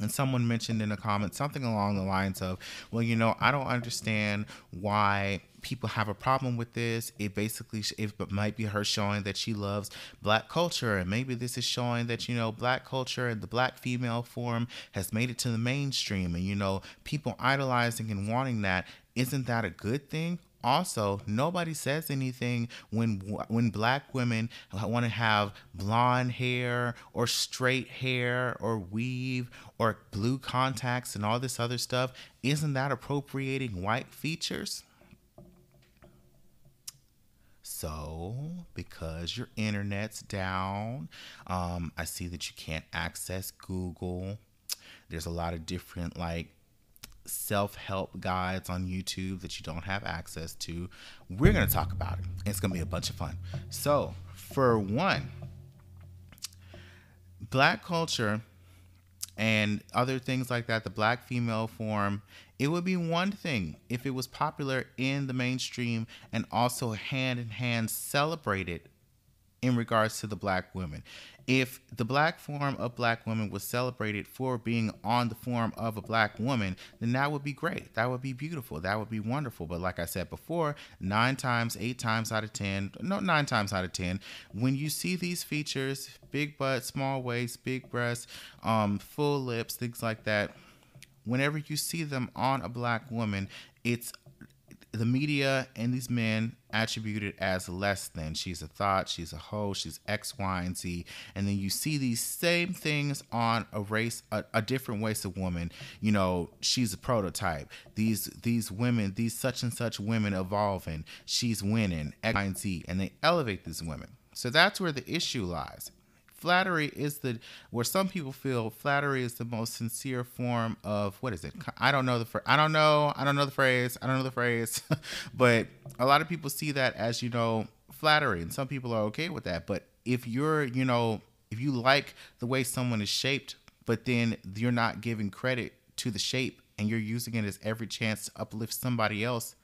And someone mentioned in a comment something along the lines of, well, you know, I don't understand why people have a problem with this. It basically it might be her showing that she loves black culture, and maybe this is showing that you know black culture and the black female form has made it to the mainstream, and you know people idolizing and wanting that. Isn't that a good thing? Also nobody says anything when when black women want to have blonde hair or straight hair or weave or blue contacts and all this other stuff isn't that appropriating white features so, because your internet's down, um, I see that you can't access Google. There's a lot of different like self help guides on YouTube that you don't have access to. We're going to talk about it. It's going to be a bunch of fun. So, for one, black culture and other things like that, the black female form, it would be one thing if it was popular in the mainstream and also hand in hand celebrated in regards to the black women if the black form of black women was celebrated for being on the form of a black woman, then that would be great. That would be beautiful. That would be wonderful. But like I said before, nine times, eight times out of 10, no, nine times out of 10, when you see these features, big butt, small waist, big breasts, um, full lips, things like that, whenever you see them on a black woman, it's the media and these men attributed as less than. She's a thought, she's a hoe, she's X, Y, and Z. And then you see these same things on a race, a, a, different race of woman. You know, she's a prototype. These these women, these such and such women evolving. She's winning X, Y, and Z, and they elevate these women. So that's where the issue lies flattery is the where some people feel flattery is the most sincere form of what is it? I don't know the I don't know I don't know the phrase I don't know the phrase, but a lot of people see that as you know flattery, and some people are okay with that. But if you're you know if you like the way someone is shaped, but then you're not giving credit to the shape and you're using it as every chance to uplift somebody else,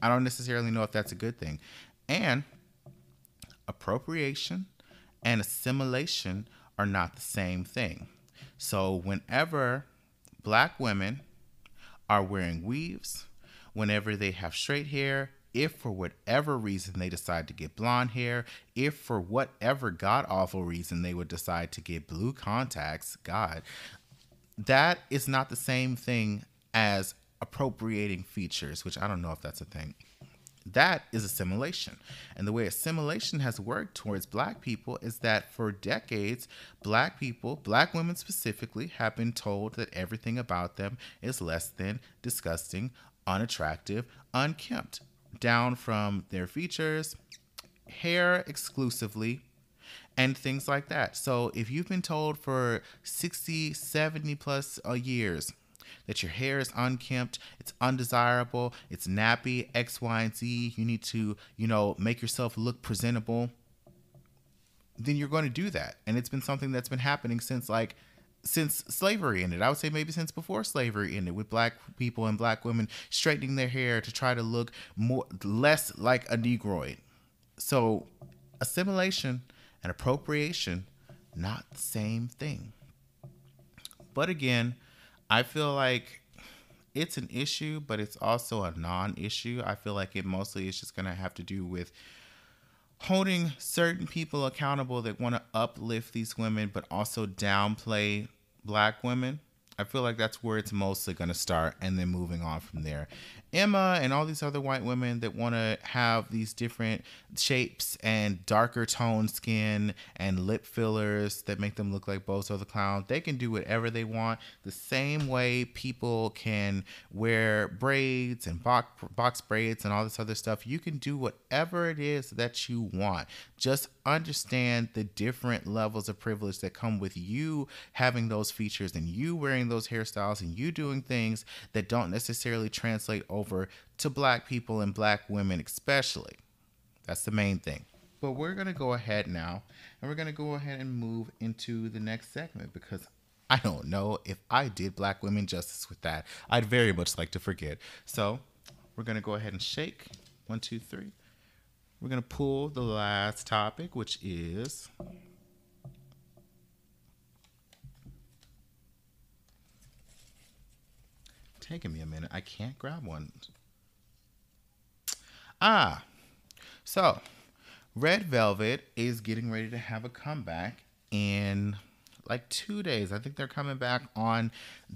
I don't necessarily know if that's a good thing. And appropriation and assimilation are not the same thing. So, whenever black women are wearing weaves, whenever they have straight hair, if for whatever reason they decide to get blonde hair, if for whatever god awful reason they would decide to get blue contacts, God, that is not the same thing as appropriating features, which I don't know if that's a thing. That is assimilation. And the way assimilation has worked towards black people is that for decades, black people, black women specifically, have been told that everything about them is less than, disgusting, unattractive, unkempt, down from their features, hair exclusively, and things like that. So if you've been told for 60, 70 plus uh, years that your hair is unkempt, it's undesirable, it's nappy, X, Y, and Z, you need to, you know, make yourself look presentable, then you're going to do that. And it's been something that's been happening since like since slavery ended. I would say maybe since before slavery ended, with black people and black women straightening their hair to try to look more less like a negroid. So assimilation and appropriation, not the same thing. But again, I feel like it's an issue, but it's also a non-issue. I feel like it mostly is just gonna have to do with holding certain people accountable that want to uplift these women but also downplay black women I feel like that's where it's mostly going to start and then moving on from there. Emma and all these other white women that want to have these different shapes and darker toned skin and lip fillers that make them look like Bozo the Clown, they can do whatever they want. The same way people can wear braids and box, box braids and all this other stuff, you can do whatever it is that you want. Just understand the different levels of privilege that come with you having those features and you wearing those hairstyles and you doing things that don't necessarily translate over to black people and black women, especially. That's the main thing. But we're going to go ahead now and we're going to go ahead and move into the next segment because I don't know if I did black women justice with that. I'd very much like to forget. So we're going to go ahead and shake. One, two, three. We're going to pull the last topic, which is taking me a minute. I can't grab one. Ah, so Red Velvet is getting ready to have a comeback in like two days. I think they're coming back on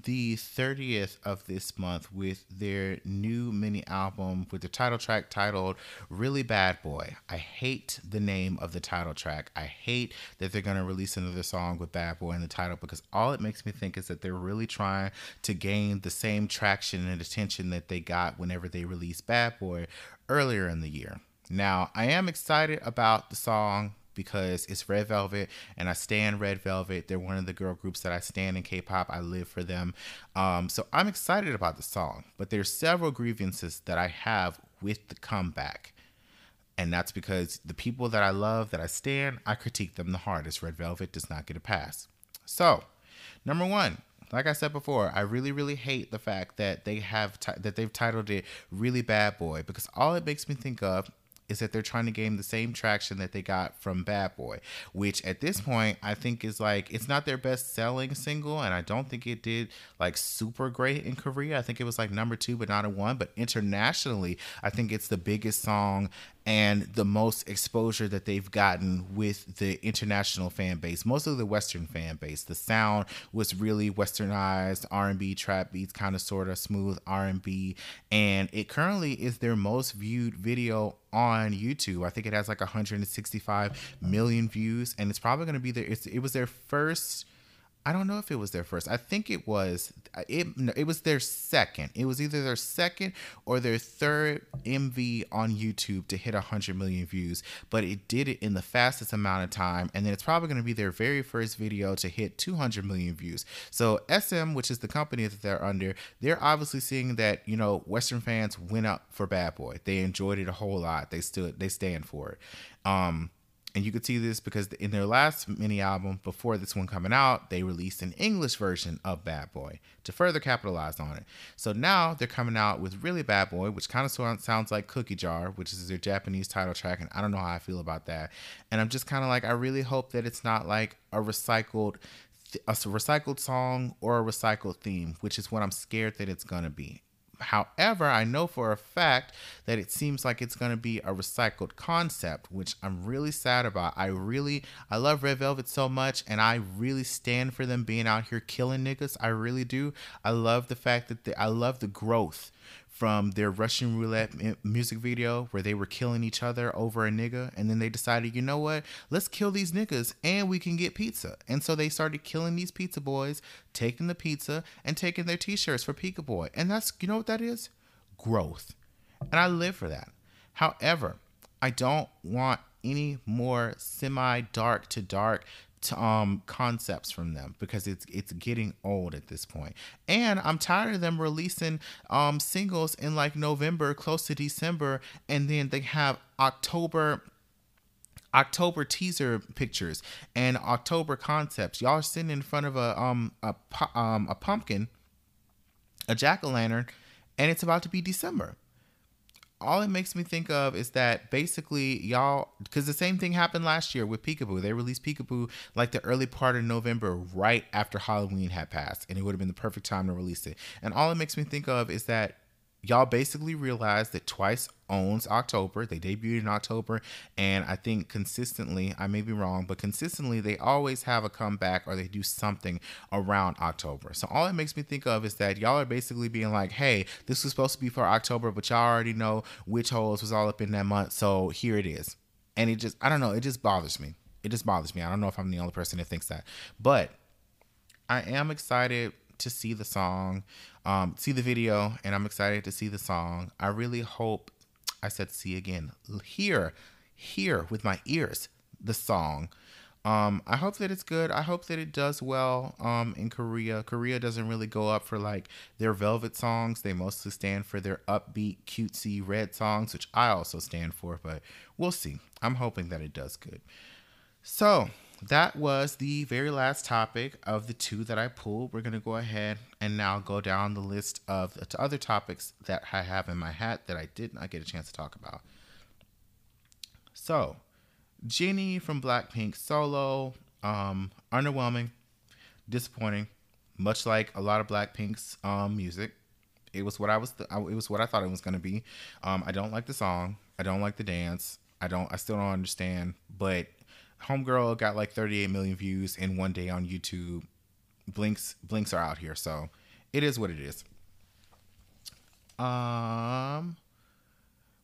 the 30th of this month with their new mini album with the title track titled Really Bad Boy. I hate the name of the title track. I hate that they're going to release another song with Bad Boy in the title because all it makes me think is that they're really trying to gain the same traction and attention that they got whenever they released Bad Boy earlier in the year. Now, I am excited about the song because it's Red Velvet and I stand Red Velvet. They're one of the girl groups that I stand in K-pop. I live for them. Um, so I'm excited about the song, but there's several grievances that I have with the comeback. And that's because the people that I love, that I stand, I critique them the hardest. Red Velvet does not get a pass. So, number one, like I said before, I really, really hate the fact that they have t- that they've titled it "Really Bad Boy" because all it makes me think of is that they're trying to gain the same traction that they got from Bad Boy, which at this point I think is like it's not their best selling single, and I don't think it did like super great in Korea. I think it was like number two, but not a one. But internationally, I think it's the biggest song and the most exposure that they've gotten with the international fan base, mostly the Western fan base. The sound was really westernized, R&B, trap beats, kind of sort of smooth R&B, and it currently is their most viewed video on YouTube. I think it has like 165 million views, and it's probably going to be there. it was their first I don't know if it was their first. I think it was it it was their second. It was either their second or their third MV on YouTube to hit 100 million views, but it did it in the fastest amount of time and then it's probably going to be their very first video to hit 200 million views. So SM, which is the company that they're under, they're obviously seeing that, you know, western fans went up for Bad Boy. They enjoyed it a whole lot. They stood they stand for it. Um and you could see this because in their last mini album before this one coming out they released an english version of bad boy to further capitalize on it. So now they're coming out with really bad boy which kind of sounds like cookie jar which is their japanese title track and i don't know how i feel about that. And i'm just kind of like i really hope that it's not like a recycled a recycled song or a recycled theme which is what i'm scared that it's to be However, I know for a fact that it seems like it's going to be a recycled concept, which I'm really sad about. I really, I love Red Velvet so much, and I really stand for them being out here killing niggas. I really do. I love the fact that they, I love the growth from their Russian roulette music video where they were killing each other over a nigga. And then they decided, you know what? Let's kill these niggas and we can get pizza. And so they started killing these pizza boys, taking the pizza and taking their t shirts for Pizza Boy. And that's, you know what that is? Growth. And I live for that. However, I don't want any more semi dark to dark um, concepts from them because it's it's getting old at this point. And I'm tired of them releasing um, singles in like November, close to December, and then they have October October teaser pictures and October concepts. Y'all are sitting in front of a um a um a pumpkin, a jack o' lantern, and it's about to be December. All it makes me think of is that basically y'all, because the same thing happened last year with Peekaboo. They released Peekaboo like the early part of November, right after Halloween had passed, and it would have been the perfect time to release it. And all it makes me think of is that y'all basically realized that Twice owns October. They debuted in October, and I think consistently, I may be wrong, but consistently they always have a comeback or they do something around October. So all it makes me think of is that y'all are basically being like, hey, this was supposed to be for October, but y'all already know which holes was all up in that month, so here it is. And it just, I don't know, it just bothers me. It just bothers me. I don't know if I'm the only person that thinks that. But I am excited to see the song, um, see the video, and I'm excited to see the song. I really hope, I said see again, hear, hear with my ears the song. Um, I hope that it's good. I hope that it does well um, in Korea. Korea doesn't really go up for like their velvet songs. They mostly stand for their upbeat, cutesy red songs, which I also stand for, but we'll see. I'm hoping that it does good. So, that was the very last topic of the two that I pulled. We're going to go ahead and now go down the list of the other topics that I have in my hat that I did not get a chance to talk about. So, Jennie from Blackpink solo, um, underwhelming, disappointing, much like a lot of Blackpink's um, music. It was what I was. Th- it was what I thought it was going to be. Um, I don't like the song. I don't like the dance. I don't. I still don't understand. But Homegirl got like 38 million views in one day on YouTube. Blinks blinks are out here, so it is what it is. Um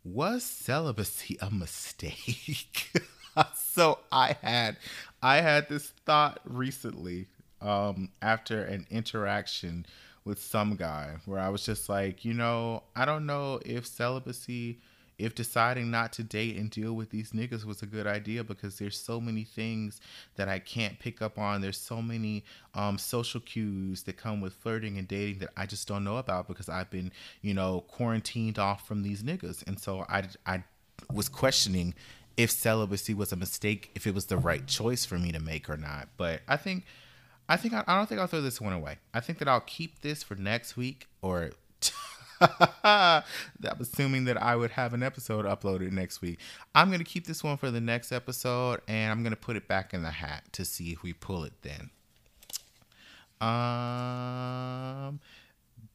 was celibacy a mistake? so I had I had this thought recently um after an interaction with some guy where I was just like, you know, I don't know if celibacy if deciding not to date and deal with these niggas was a good idea because there's so many things that I can't pick up on. There's so many um, social cues that come with flirting and dating that I just don't know about because I've been, you know, quarantined off from these niggas. And so I, I was questioning if celibacy was a mistake, if it was the right choice for me to make or not. But I think, I think I, I don't think I'll throw this one away. I think that I'll keep this for next week or assuming that I would have an episode uploaded next week. I'm going to keep this one for the next episode and I'm going to put it back in the hat to see if we pull it then. Um,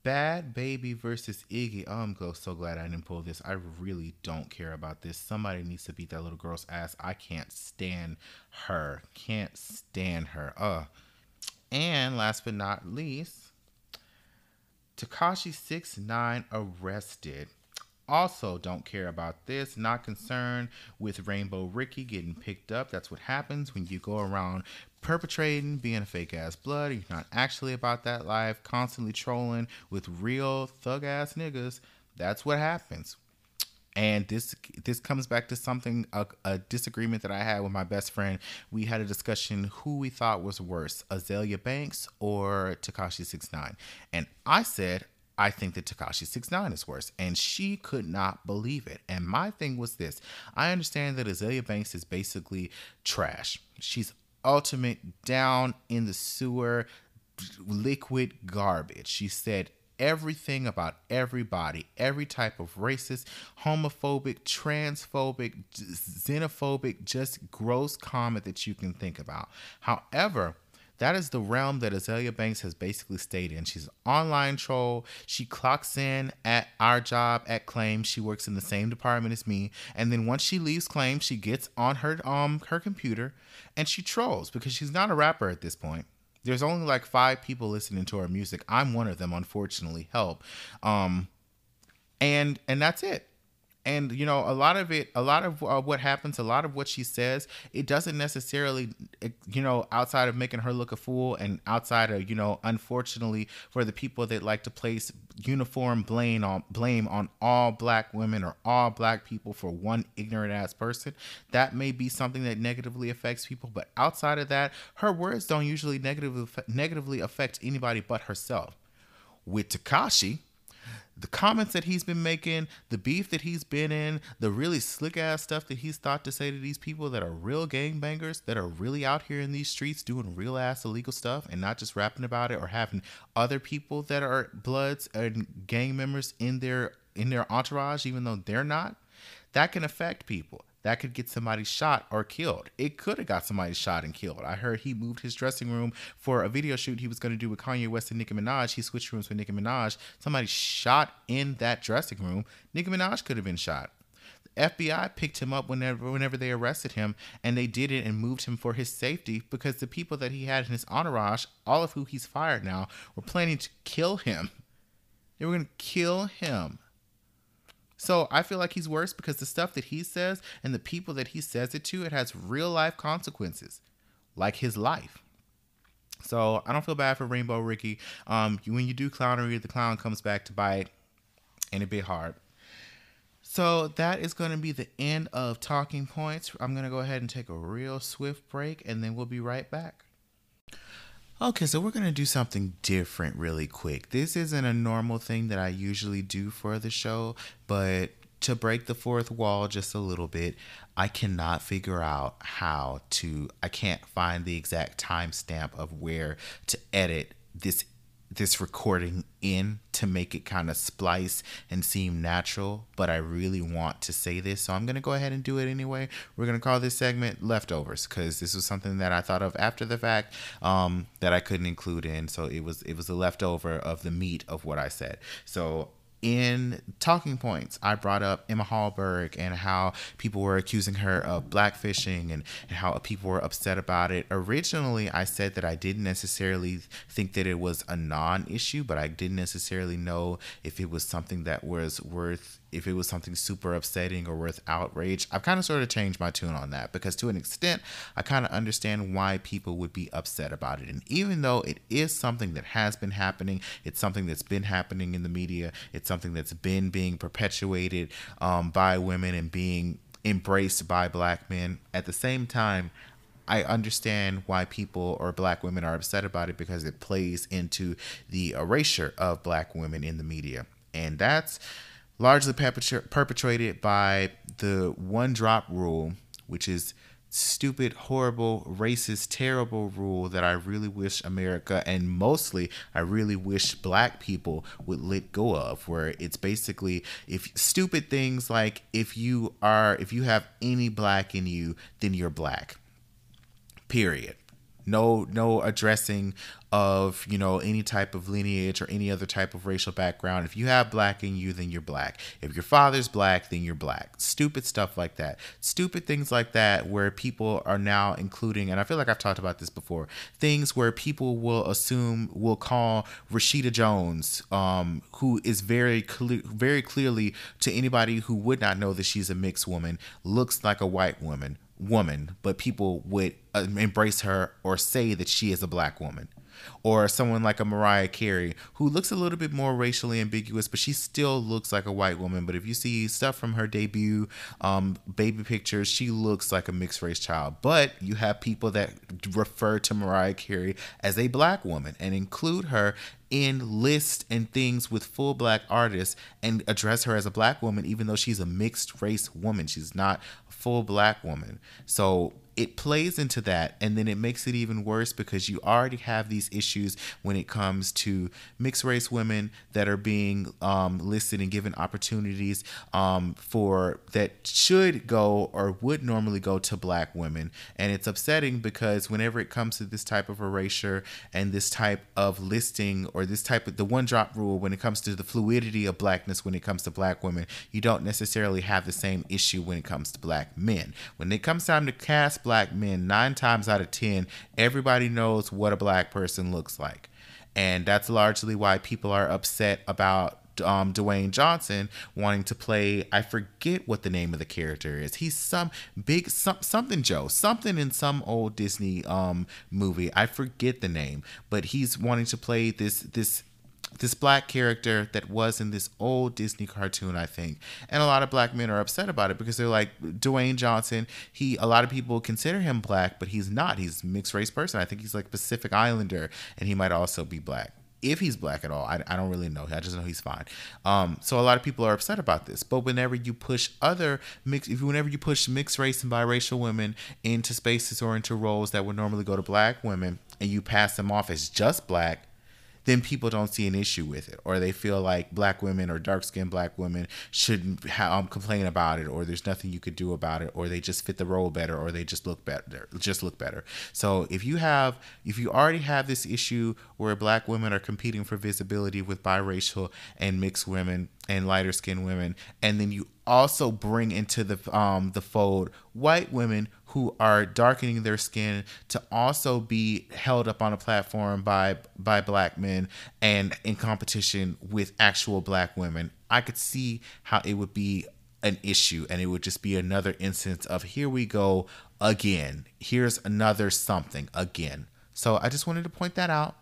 Bhad Bhabie versus Iggy. Oh, I'm so glad I didn't pull this. I really don't care about this. Somebody needs to beat that little girl's ass. I can't stand her. Can't stand her. Uh. And last but not least, Tekashi Six Nine arrested. Also, don't care about this. Not concerned with Rainbow Ricky getting picked up. That's what happens when you go around perpetrating, being a fake ass blood. You're not actually about that life. Constantly trolling with real thug ass niggas. That's what happens and this this comes back to something a, a, disagreement that I had with my best friend. We had a discussion who we thought was worse, Azealia Banks or Tekashi Six Nine, and I said I think that Tekashi Six Nine is worse, and she could not believe it. And my thing was this: I understand that Azealia Banks is basically trash. She's ultimate down in the sewer liquid garbage. She said everything about everybody, every type of racist, homophobic, transphobic, xenophobic, just gross comment that you can think about. However, that is the realm that Azealia Banks has basically stayed in. She's an online troll. She clocks in at our job at Claim. She works in the same department as me. And then once she leaves Claim, she gets on her um her computer and she trolls because she's not a rapper at this point there's only like five people listening to our music. I'm one of them, unfortunately. Help. Um, and and that's it and you know a lot of it a lot of uh, what happens a lot of what she says it doesn't necessarily you know outside of making her look a fool and outside of you know unfortunately for the people that like to place uniform blame on blame on all black women or all black people for one ignorant ass person that may be something that negatively affects people. But outside of that her words don't usually negatively negatively affect anybody but herself. With Tekashi the comments that he's been making, the beef that he's been in, the really slick ass stuff that he's thought to say to these people that are real gangbangers, that are really out here in these streets doing real ass illegal stuff and not just rapping about it or having other people that are bloods and gang members in their in their entourage, even though they're not, that can affect people that could get somebody shot or killed. It could have got somebody shot and killed. I heard he moved his dressing room for a video shoot he was going to do with Kanye West and Nicki Minaj. He switched rooms with Nicki Minaj. Somebody shot in that dressing room. Nicki Minaj could have been shot. The FBI picked him up whenever whenever they arrested him, and they did it and moved him for his safety because the people that he had in his entourage, all of who he's fired now, were planning to kill him. They were going to kill him. So I feel like he's worse because the stuff that he says and the people that he says it to, it has real life consequences, like his life. So I don't feel bad for Rainbow Ricky. Um, when you do clownery, the clown comes back to bite, and it bit hard. So that is going to be the end of talking points. I'm going to go ahead and take a real swift break, and then we'll be right back. Okay, so we're going to do something different really quick. This isn't a normal thing that I usually do for the show, but to break the fourth wall just a little bit, I cannot figure out how to, I can't find the exact timestamp of where to edit this this recording in to make it kind of splice and seem natural, but I really want to say this, so I'm going to go ahead and do it anyway. We're going to call this segment leftovers because this was something that I thought of after the fact um, that I couldn't include in, so it was it was a leftover of the meat of what I said. So in talking points, I brought up Emma Hallberg and how people were accusing her of blackfishing and, and how people were upset about it. Originally, I said that I didn't necessarily think that it was a non issue, but I didn't necessarily know if it was something that was worth if it was something super upsetting or worth outrage. I've kind of sort of changed my tune on that because to an extent, I kind of understand why people would be upset about it. And even though it is something that has been happening, it's something that's been happening in the media, it's something that's been being perpetuated um, by women and being embraced by black men. At the same time, I understand why people or black women are upset about it because it plays into the erasure of black women in the media. And that's largely perpetrated by the one drop rule, which is stupid, horrible, racist, terrible rule that I really wish America and mostly I really wish black people would let go of where it's basically if stupid things like if you are if you have any black in you, then you're black. Period no no addressing of you know any type of lineage or any other type of racial background. If you have black in you then you're black. If your father's black then you're black. Stupid stuff like that. Stupid things like that where people are now including and i feel like i've talked about this before things where people will assume will call rashida jones um, who is very clear very clearly to anybody who would not know that she's a mixed woman looks like a white woman woman, but people would uh, embrace her or say that she is a black woman. Or someone like a Mariah Carey, who looks a little bit more racially ambiguous, but she still looks like a white woman. But if you see stuff from her debut, um, baby pictures, she looks like a mixed race child. But you have people that refer to Mariah Carey as a black woman and include her in lists and things with full black artists and address her as a black woman, even though she's a mixed race woman. She's not a full black woman. So it plays into that and then it makes it even worse because you already have these issues when it comes to mixed race women that are being um, listed and given opportunities um, for that should go or would normally go to black women. And it's upsetting because whenever it comes to this type of erasure and this type of listing or this type of the one drop rule when it comes to the fluidity of blackness when it comes to black women you don't necessarily have the same issue when it comes to black men. When it comes time to cast black men, nine times out of 10, everybody knows what a black person looks like. And that's largely why people are upset about um, Dwayne Johnson wanting to play. I forget what the name of the character is. He's some big some, something Joe, something in some old Disney um, movie. I forget the name, but he's wanting to play this this this black character that was in this old Disney cartoon, I think. And a lot of black men are upset about it because they're like Dwayne Johnson. He a lot of people consider him black, but he's not. He's mixed race person. I think he's like Pacific Islander, and he might also be black. if he's black at all. I, I don't really know. I just know he's fine. Um, so a lot of people are upset about this. But whenever you push other mix, if whenever you push mixed race and biracial women into spaces or into roles that would normally go to black women, and you pass them off as just black, then people don't see an issue with it, or they feel like black women or dark skinned black women shouldn't ha- um, complain about it, or there's nothing you could do about it, or they just fit the role better, or they just look better, just look better. So if you have, if you already have this issue where black women are competing for visibility with biracial and mixed women and lighter skinned women, and then you also bring into the um the fold white women who are darkening their skin to also be held up on a platform by by black men and in competition with actual black women. I could see how it would be an issue and it would just be another instance of here we go again. Here's another something again. So i just wanted to point that out.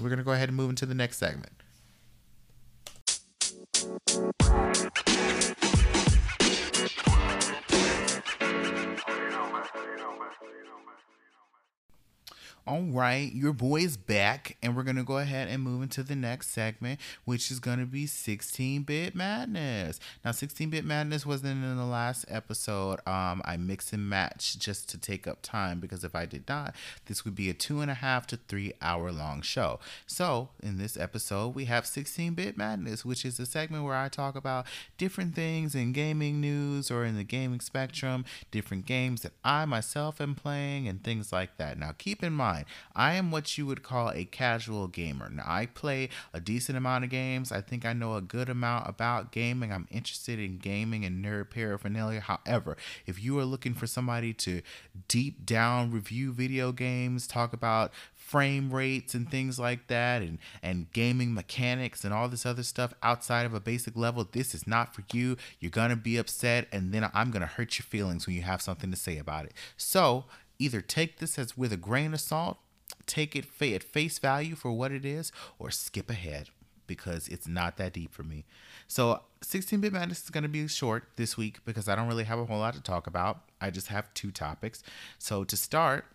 We're going to go ahead and move into the next segment All right, your boy is back, and we're gonna go ahead and move into the next segment, which is gonna be 16-bit madness. Now, 16-bit madness wasn't in the last episode. Um, I mix and match just to take up time because if I did not, this would be a two and a half to three hour long show. So, in this episode, we have 16-bit madness, which is a segment where I talk about different things in gaming news or in the gaming spectrum, different games that I myself am playing, and things like that. Now, keep in mind I am what you would call a casual gamer. Now, I play a decent amount of games. I think I know a good amount about gaming. I'm interested in gaming and nerd paraphernalia. However, if you are looking for somebody to deep down review video games, talk about frame rates and things like that and and gaming mechanics and all this other stuff outside of a basic level this is not for you you're gonna be upset and then i'm gonna hurt your feelings when you have something to say about it so either take this as with a grain of salt, take it at face value for what it is, or skip ahead because it's not that deep for me. So 16-bit madness is going to be short this week because I don't really have a whole lot to talk about. I just have two topics. So to start,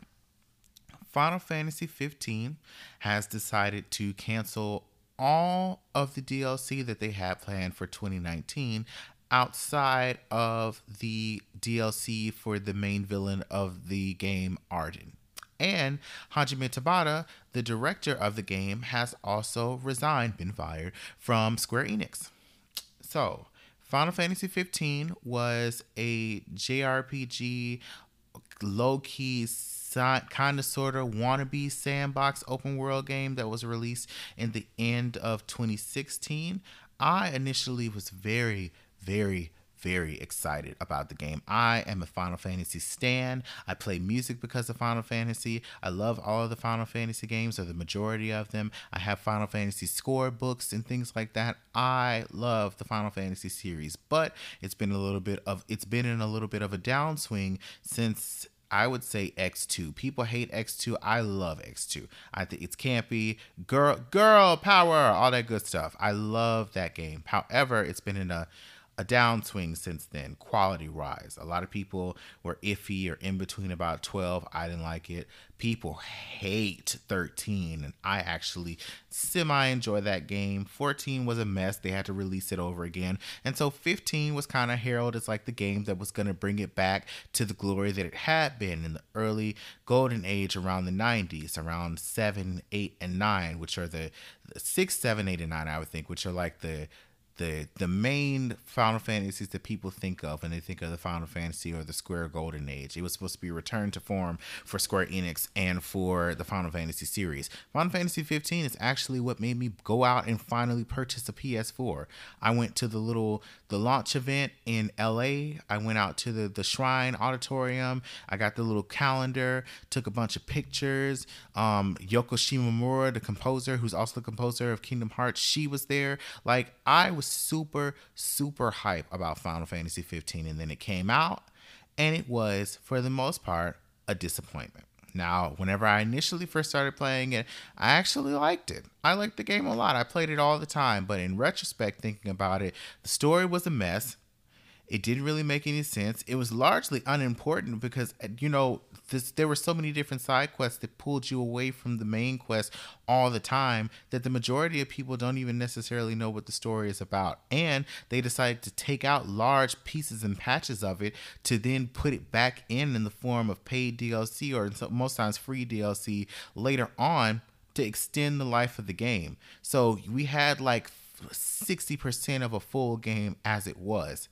Final Fantasy 15 has decided to cancel all of the DLC that they had planned for 2019 outside of the DLC for the main villain of the game, Ardyn. And Hajime Tabata, the director of the game, has also resigned, been fired from Square Enix. So, Final Fantasy 15 was a JRPG, low key, kind of sort of wannabe sandbox open world game that was released in the end of 2016. I initially was very, very very excited about the game. I am a Final Fantasy stan. I play music because of Final Fantasy. I love all of the Final Fantasy games, or the majority of them. I have Final Fantasy score books and things like that. I love the Final Fantasy series, but it's been a little bit of it's been in a little bit of a downswing since I would say X2. People hate X2. I love X2. I think it's campy, girl, girl power, all that good stuff. I love that game. However, it's been in a a downswing since then, quality rise. A lot of people were iffy or in between about 12. I didn't like it. People hate 13, and I actually semi enjoy that game. 14 was a mess. They had to release it over again. And so 15 was kind of heralded as like the game that was going to bring it back to the glory that it had been in the early golden age around the 90s, around 7, 8, and 9, which are the, the 6, 7, 8, and 9, I would think, which are like the the the main Final Fantasies that people think of when they think of the Final Fantasy or the Square Golden Age. It was supposed to be returned to form for Square Enix and for the Final Fantasy series. Final Fantasy 15 is actually what made me go out and finally purchase a PS4. I went to the little the launch event in LA. I went out to the the Shrine Auditorium. I got the little calendar, took a bunch of pictures. Um, Yoko Shimomura, the composer, who's also the composer of Kingdom Hearts, she was there. Like I was super, super hype about Final Fantasy 15, and then it came out, and it was, for the most part, a disappointment. Now, whenever I initially first started playing it, I actually liked it. I liked the game a lot. I played it all the time, but in retrospect, thinking about it, the story was a mess. It didn't really make any sense. It was largely unimportant because, you know, this, there were so many different side quests that pulled you away from the main quest all the time that the majority of people don't even necessarily know what the story is about. And they decided to take out large pieces and patches of it to then put it back in in the form of paid DLC or most times free DLC later on to extend the life of the game. So we had like 60% of a full game as it was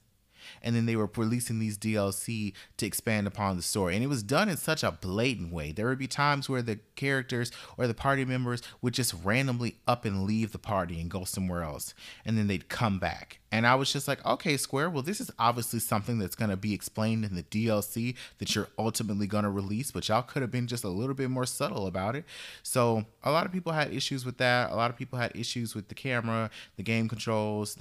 and then they were releasing these DLC to expand upon the story. And it was done in such a blatant way. There would be times where the characters or the party members would just randomly up and leave the party and go somewhere else, and then they'd come back. And I was just like, okay, Square, well, this is obviously something that's going to be explained in the DLC that you're ultimately going to release, but y'all could have been just a little bit more subtle about it. So, a lot of people had issues with that. A lot of people had issues with the camera, the game controls.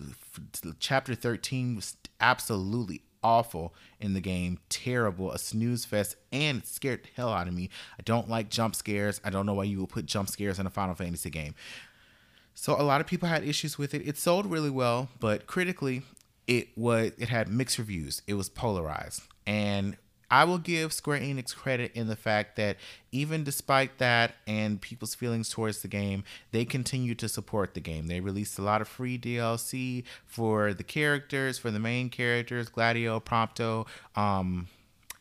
Chapter 13 was absolutely awful in the game, terrible, a snooze fest, and it scared the hell out of me. I don't like jump scares. I don't know why you would put jump scares in a Final Fantasy game. So a lot of people had issues with it. It sold really well, but critically, it was it had mixed reviews. It was polarized. And I will give Square Enix credit in the fact that even despite that and people's feelings towards the game, they continue to support the game. They released a lot of free DLC for the characters, for the main characters, Gladio, Prompto, um,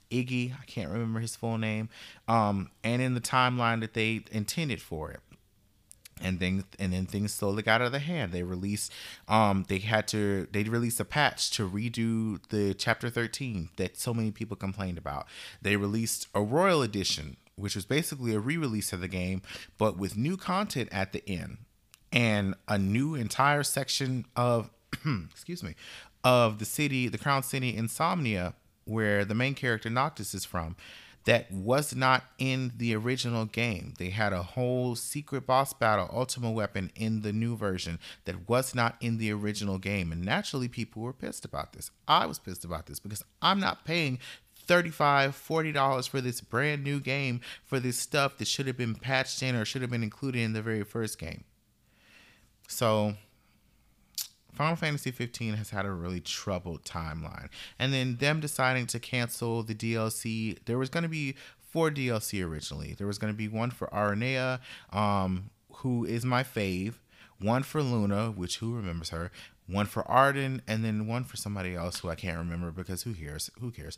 Iggy, I can't remember his full name, um, and in the timeline that they intended for it and then and then things slowly got out of the hand. They released um they had to they released a patch to redo the chapter 13 that so many people complained about. They released a royal edition, which was basically a re-release of the game, but with new content at the end and a new entire section of excuse me of the city, the crown city Insomnia, where the main character Noctis is from that was not in the original game. They had a whole secret boss battle, Ultima Weapon, in the new version that was not in the original game. And naturally, people were pissed about this. I was pissed about this because I'm not paying $35, $40 for this brand new game for this stuff that should have been patched in or should have been included in the very first game. So Final Fantasy 15 has had a really troubled timeline. And then them deciding to cancel the DLC, there was going to be four DLC originally. There was going to be one for Aranea, um, who is my fave, one for Luna, which who remembers her, one for Ardyn, and then one for somebody else who I can't remember because who cares? Who cares?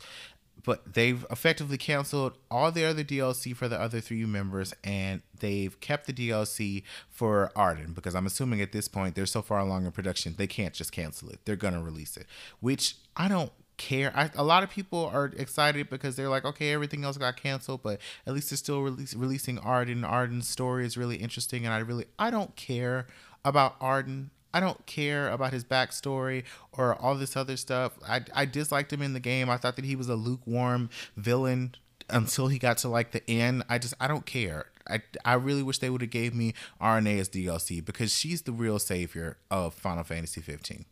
But they've effectively canceled all the other DLC for the other three members, and they've kept the DLC for Ardyn because I'm assuming at this point they're so far along in production they can't just cancel it. They're gonna release it, which I don't care. I, a lot of people are excited because they're like, okay, everything else got canceled, but at least they're still release, releasing Ardyn. Ardyn's story is really interesting, and I really I don't care about Ardyn. I don't care about his backstory or all this other stuff. I, I disliked him in the game. I thought that he was a lukewarm villain until he got to like the end. I just I don't care. I, I really wish they would have gave me Aranea as DLC because she's the real savior of Final Fantasy 15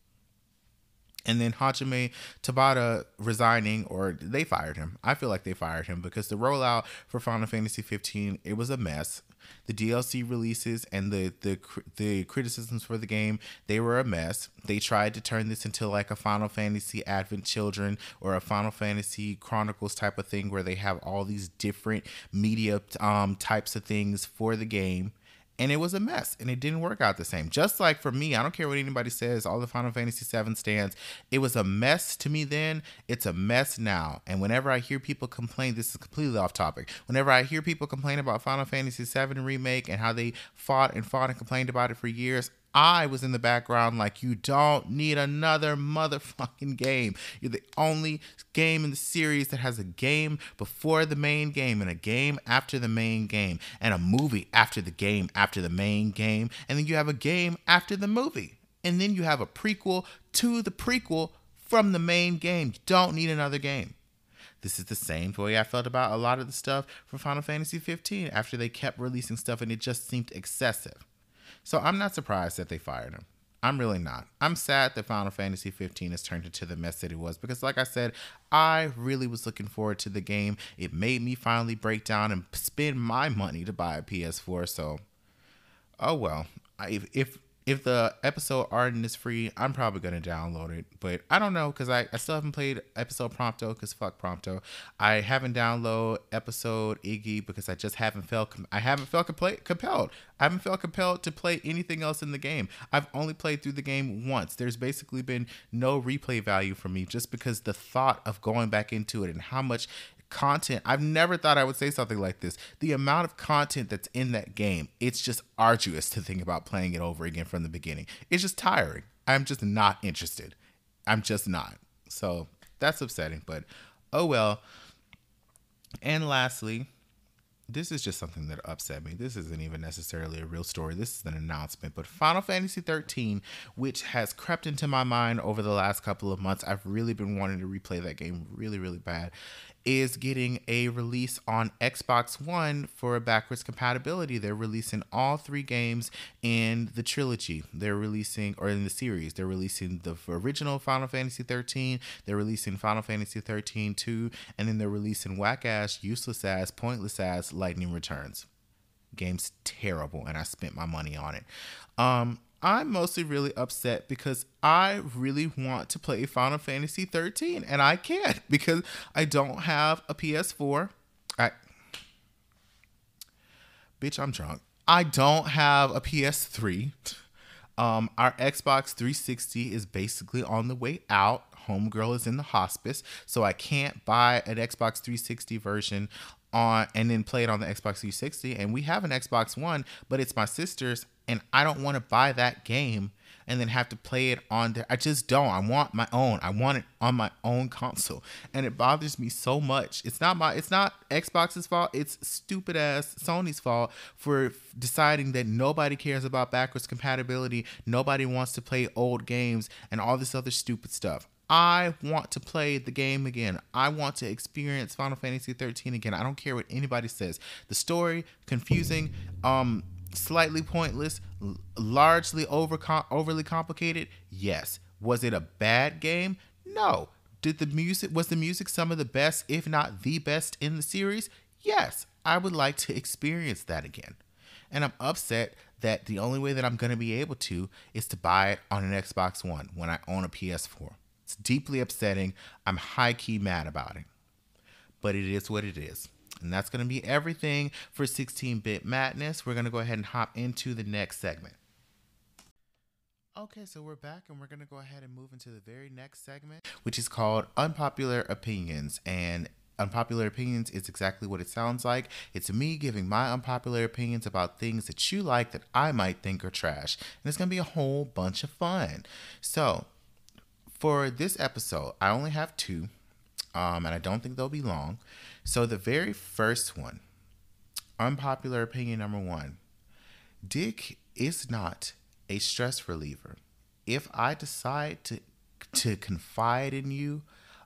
and then Hajime Tabata resigning or they fired him. I feel like they fired him because the rollout for Final Fantasy 15 it was a mess the DLC releases and the the the criticisms for the game they were a mess. They tried to turn this into like a Final Fantasy Advent Children or a Final Fantasy Chronicles type of thing where they have all these different media um, types of things for the game and it was a mess and it didn't work out the same. Just like for me i don't care what anybody says all the final fantasy 7 stands it was a mess to me then. It's a mess now. And whenever i hear people complain this is completely off topic. Whenever i hear people complain about final fantasy 7 remake and how they fought and fought and complained about it for years I was in the background like, you don't need another motherfucking game. You're the only game in the series that has a game before the main game and a game after the main game and a movie after the game after the main game. And then you have a game after the movie. And then you have a prequel to the prequel from the main game. You don't need another game. This is the same way I felt about a lot of the stuff from Final Fantasy 15 after they kept releasing stuff and it just seemed excessive. So I'm not surprised that they fired him. I'm really not. I'm sad that Final Fantasy 15 has turned into the mess that it was because, like I said, I really was looking forward to the game. It made me finally break down and spend my money to buy a PS4. So, oh well. I, if, if if the episode Ardyn is free, I'm probably gonna download it. But I don't know because I, I still haven't played episode Prompto because fuck Prompto. I haven't downloaded episode Iggy because I just haven't felt I haven't felt compl- compelled. I haven't felt compelled to play anything else in the game. I've only played through the game once. There's basically been no replay value for me just because the thought of going back into it and how much content. I've never thought I would say something like this. The amount of content that's in that game, it's just arduous to think about playing it over again from the beginning. It's just tiring. I'm just not interested. I'm just not. So that's upsetting, but oh well. And lastly, this is just something that upset me. This isn't even necessarily a real story. This is an announcement. But Final Fantasy 13, which has crept into my mind over the last couple of months, I've really been wanting to replay that game really, really bad is getting a release on Xbox One for backwards compatibility. They're releasing all three games in the trilogy. They're releasing, or in the series, they're releasing the original Final Fantasy 13, they're releasing Final Fantasy 13 2, and then they're releasing whack ass, useless ass, pointless ass Lightning Returns. Game's terrible, and I spent my money on it. Um, I'm mostly really upset because I really want to play Final Fantasy 13 and I can't because I don't have a PS4. I Bitch, I'm drunk. I don't have a PS3. Um, our Xbox 360 is basically on the way out. Homegirl is in the hospice, so I can't buy an Xbox 360 version on and then play it on the Xbox 360. And we have an Xbox One, but it's my sister's and I don't want to buy that game and then have to play it on there. I just don't. I want my own. I want it on my own console. And it bothers me so much. It's not my it's not Xbox's fault. It's stupid ass Sony's fault for deciding that nobody cares about backwards compatibility. Nobody wants to play old games and all this other stupid stuff. I want to play the game again. I want to experience Final Fantasy 13 again. I don't care what anybody says. The story confusing um slightly pointless, largely over overly complicated? Yes. Was it a bad game? No. Did the music was the music some of the best, if not the best in the series? Yes. I would like to experience that again. And I'm upset that the only way that I'm going to be able to is to buy it on an Xbox One when I own a PS4. It's deeply upsetting. I'm high key mad about it. But it is what it is. And that's going to be everything for 16 bit madness. We're going to go ahead and hop into the next segment. Okay, so we're back and we're going to go ahead and move into the very next segment, which is called Unpopular Opinions. And Unpopular Opinions is exactly what it sounds like. It's me giving my unpopular opinions about things that you like that I might think are trash. And it's going to be a whole bunch of fun. So, for this episode, I only have two, um, and I don't think they'll be long. So, the very first one, unpopular opinion number one Dick is not a stress reliever. If I decide to, to confide in you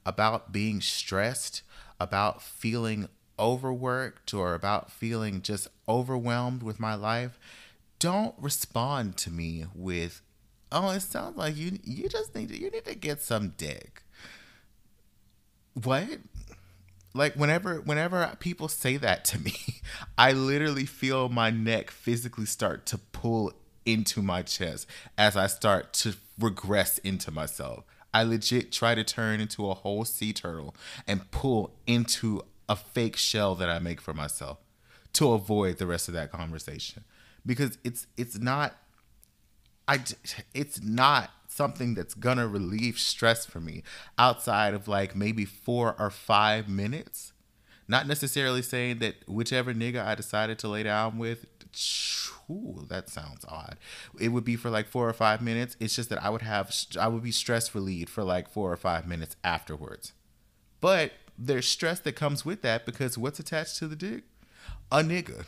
about being stressed, about feeling overworked, or about feeling just overwhelmed with my life, don't respond to me with, "Oh, it sounds like you you just need to, you need to get some dick." What? like whenever whenever people say that to me i literally feel my neck physically start to pull into my chest as i start to regress into myself i legit try to turn into a whole sea turtle and pull into a fake shell that i make for myself to avoid the rest of that conversation because it's it's not i it's not something that's gonna relieve stress for me outside of like maybe four or five minutes. Not necessarily saying that whichever nigga I decided to lay down with, that sounds odd. It would be for like four or five minutes. It's just that I would have, I would be stress relieved for like four or five minutes afterwards. But there's stress that comes with that because what's attached to the dick? A nigga.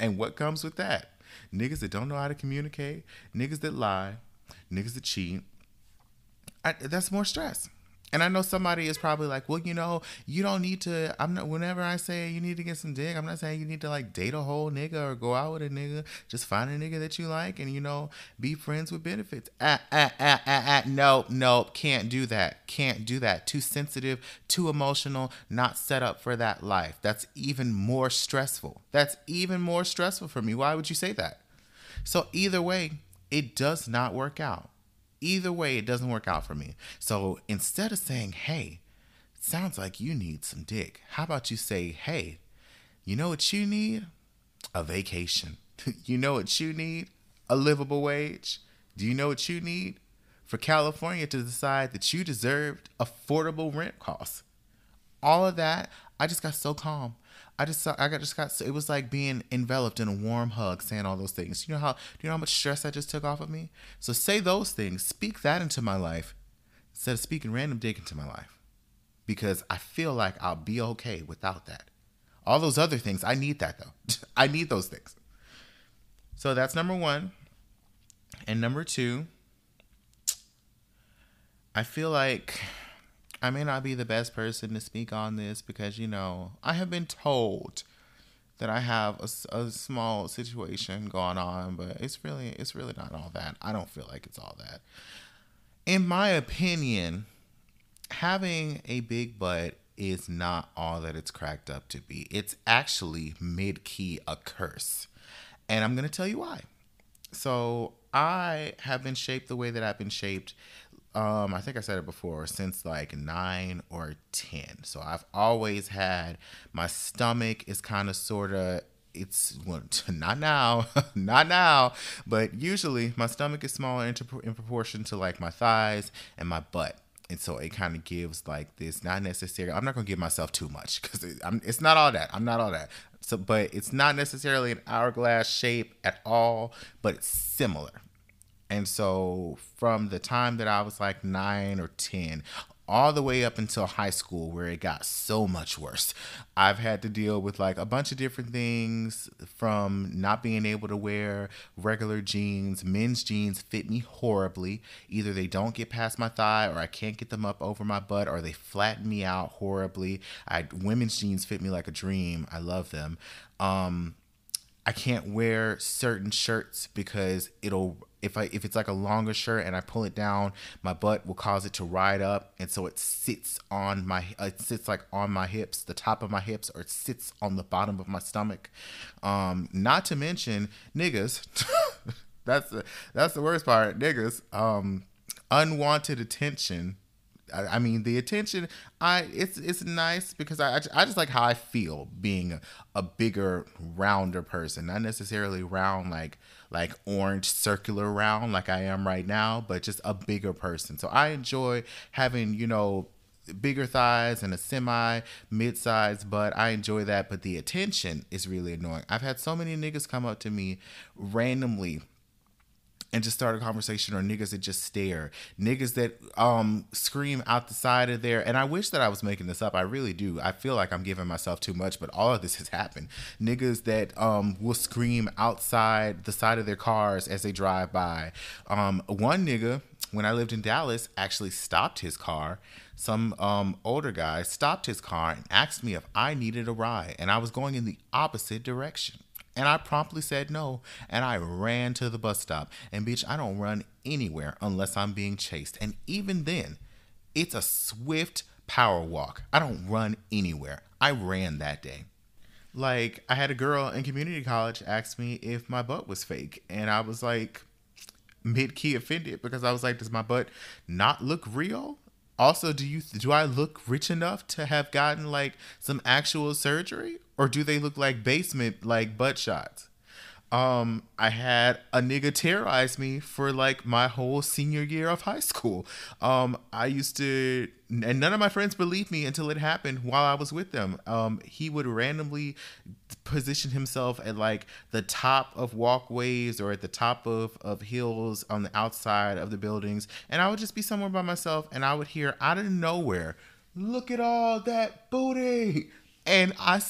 And what comes with that? Niggas that don't know how to communicate, niggas that lie, niggas that cheat. I, that's more stress. And I know somebody is probably like, well, you know, you don't need to. I'm not. Whenever I say you need to get some dick, I'm not saying you need to like date a whole nigga or go out with a nigga. Just find a nigga that you like and you know be friends with benefits. Ah ah ah ah ah. No no, can't do that. Can't do that. Too sensitive, too emotional. Not set up for that life. That's even more stressful. That's even more stressful for me. Why would you say that? So either way, it does not work out. Either way, it doesn't work out for me. So instead of saying, hey, sounds like you need some dick, how about you say, hey, you know what you need? A vacation. you know what you need? A livable wage. Do you know what you need? For California to decide that you deserved affordable rent costs. All of that, I just got so calm. I just I got just got it was like being enveloped in a warm hug, saying all those things. You know how do you know how much stress that just took off of me? So say those things, speak that into my life instead of speaking random dick into my life, because I feel like I'll be okay without that. All those other things, I need that though. I need those things. So that's number one. And number two, I feel like I may not be the best person to speak on this because, you know, I have been told that I have a, a, small situation going on, but it's really it's really not all that. I don't feel like it's all that. In my opinion, having a big butt is not all that it's cracked up to be. It's actually mid-key a curse. And I'm going to tell you why. So, I have been shaped the way that I've been shaped um, I think I said it before, since like nine or 10. So I've always had my stomach is kind of sort of, it's well, not now, not now, but usually my stomach is smaller in, in proportion to like my thighs and my butt. And so it kind of gives like this, not necessarily, I'm not going to give myself too much because it, it's not all that. I'm not all that. So, but it's not necessarily an hourglass shape at all, but it's similar. And so from the time that I was like nine or 10, all the way up until high school where it got so much worse. I've had to deal with like a bunch of different things from not being able to wear regular jeans. Men's jeans fit me horribly. Either they don't get past my thigh or I can't get them up over my butt or they flatten me out horribly. I women's jeans fit me like a dream. I love them. Um I can't wear certain shirts because it'll if I if it's like a longer shirt and I pull it down, my butt will cause it to ride up, and so it sits on my it sits like on my hips, the top of my hips, or it sits on the bottom of my stomach. Um, not to mention niggas. that's the that's the worst part. Niggas. Um, unwanted attention I, mean, the attention, I it's it's nice because I I just like how I feel being a, a bigger, rounder person, not necessarily round like like orange circular round like I am right now, but just a bigger person. So I enjoy having you know bigger thighs and a semi mid size but I enjoy that, but the attention is really annoying. I've had so many niggas come up to me randomly and just start a conversation or niggas that just stare. Niggas that um scream out the side of their and i wish that i was making this up. I really do. I feel like i'm giving myself too much but all of this has happened. Niggas that um will scream outside the side of their cars as they drive by. Um one nigga when i lived in dallas actually stopped his car. Some um, older guy stopped his car and asked me if I needed a ride, and I was going in the opposite direction. And I promptly said no, and I ran to the bus stop. And bitch, I don't run anywhere unless I'm being chased. And even then, it's a swift power walk. I don't run anywhere. I ran that day. Like, I had a girl in community college ask me if my butt was fake. And I was like, mid key offended because I was like, does my butt not look real? Also, do you do I look rich enough to have gotten like some actual surgery or do they look like basement like butt shots? Um, I had a nigga terrorize me for like my whole senior year of high school. Um, I used to, and none of my friends believed me until it happened while I was with them. Um, he would randomly position himself at like the top of walkways or at the top of, of hills on the outside of the buildings. And I would just be somewhere by myself and I would hear out of nowhere, look at all that booty. And I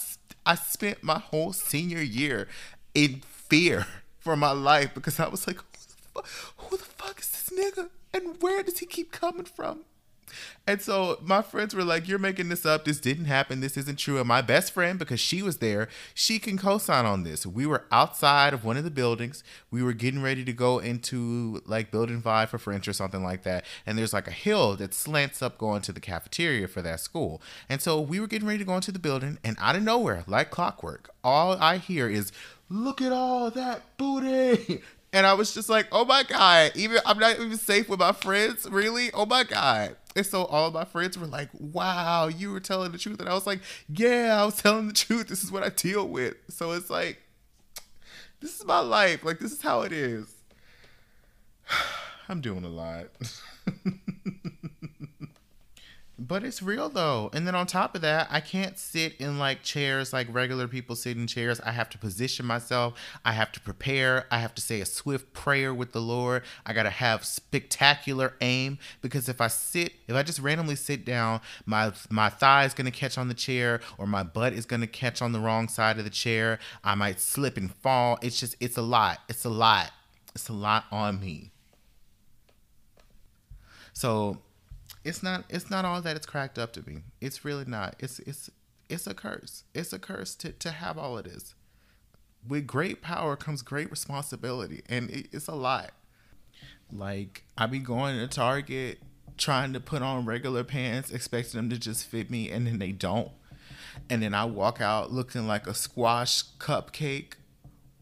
I spent my whole senior year in fear for my life because I was like, who the, fu- who the fuck is this nigga? And where does he keep coming from? And so my friends were like, You're making this up. This didn't happen. This isn't true. And my best friend, because she was there, she can co sign on this. We were outside of one of the buildings. We were getting ready to go into like building five for French or something like that. And there's like a hill that slants up going to the cafeteria for that school. And so we were getting ready to go into the building. And out of nowhere, like clockwork, all I hear is, Look at all that booty. And I was just like, oh my God, even I'm not even safe with my friends. Really? Oh my God. And so all my friends were like, wow, you were telling the truth. And I was like, yeah, I was telling the truth. This is what I deal with. So it's like, this is my life. Like, this is how it is. I'm doing a lot. But it's real though. And then on top of that, I can't sit in like chairs like regular people sit in chairs. I have to position myself. I have to prepare. I have to say a swift prayer with the Lord. I got to have spectacular aim because if I sit, if I just randomly sit down, my my thigh is going to catch on the chair or my butt is going to catch on the wrong side of the chair. I might slip and fall. It's just it's a lot. It's a lot. It's a lot on me. So it's not it's not all that it's cracked up to be. It's really not. It's it's it's a curse. It's a curse to to have all of this. With great power comes great responsibility, and it, it's a lot. Like I be going to Target trying to put on regular pants, expecting them to just fit me, and then they don't. And then I walk out looking like a squash cupcake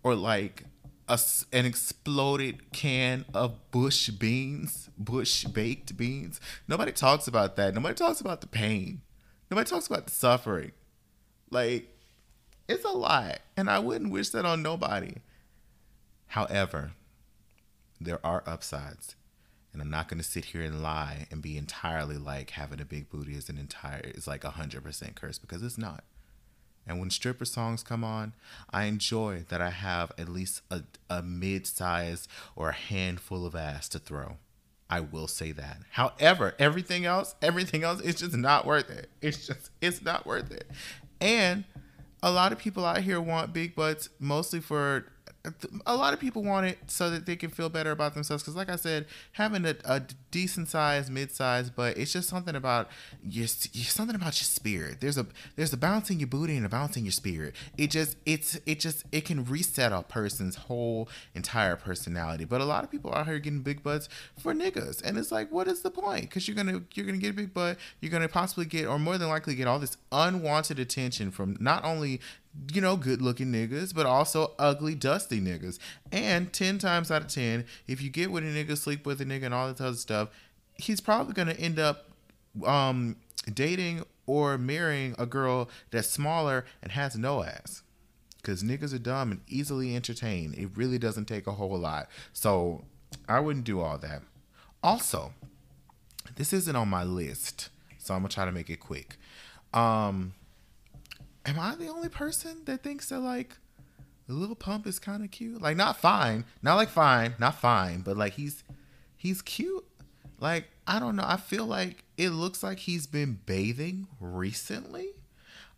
or like a, an exploded can of bush beans, bush baked beans. Nobody talks about that. Nobody talks about the pain. Nobody talks about the suffering. Like, it's a lot. And I wouldn't wish that on nobody. However, there are upsides. And I'm not going to sit here and lie and be entirely like having a big booty is an entire, is like a 100% curse because it's not. And when stripper songs come on, I enjoy that I have at least a, a mid size or a handful of ass to throw. I will say that. However, everything else, everything else, it's just not worth it. It's just, it's not worth it. And a lot of people out here want big butts mostly for a lot of people want it so that they can feel better about themselves. Because, like I said, having a, a decent size, mid size, but it's just something about your, something about your spirit. There's a there's a bounce in your booty and a bounce in your spirit. It just it's it just it can reset a person's whole entire personality. But a lot of people out here getting big butts for niggas, and it's like, what is the point? Because you're gonna you're gonna get a big butt, you're gonna possibly get, or more than likely get all this unwanted attention from not only you know, good looking niggas, but also ugly, dusty niggas. And 10 times out of 10, if you get with a nigga, sleep with a nigga, and all this other stuff, he's probably going to end up um, dating or marrying a girl that's smaller and has no ass. Because niggas are dumb and easily entertained. It really doesn't take a whole lot. So I wouldn't do all that. Also, this isn't on my list, so I'm going to try to make it quick. Um, am I the only person that thinks that like the Lil Pump is kind of cute? Like not fine, not like fine, not fine, but like he's he's cute. Like I don't know. I feel like it looks like he's been bathing recently.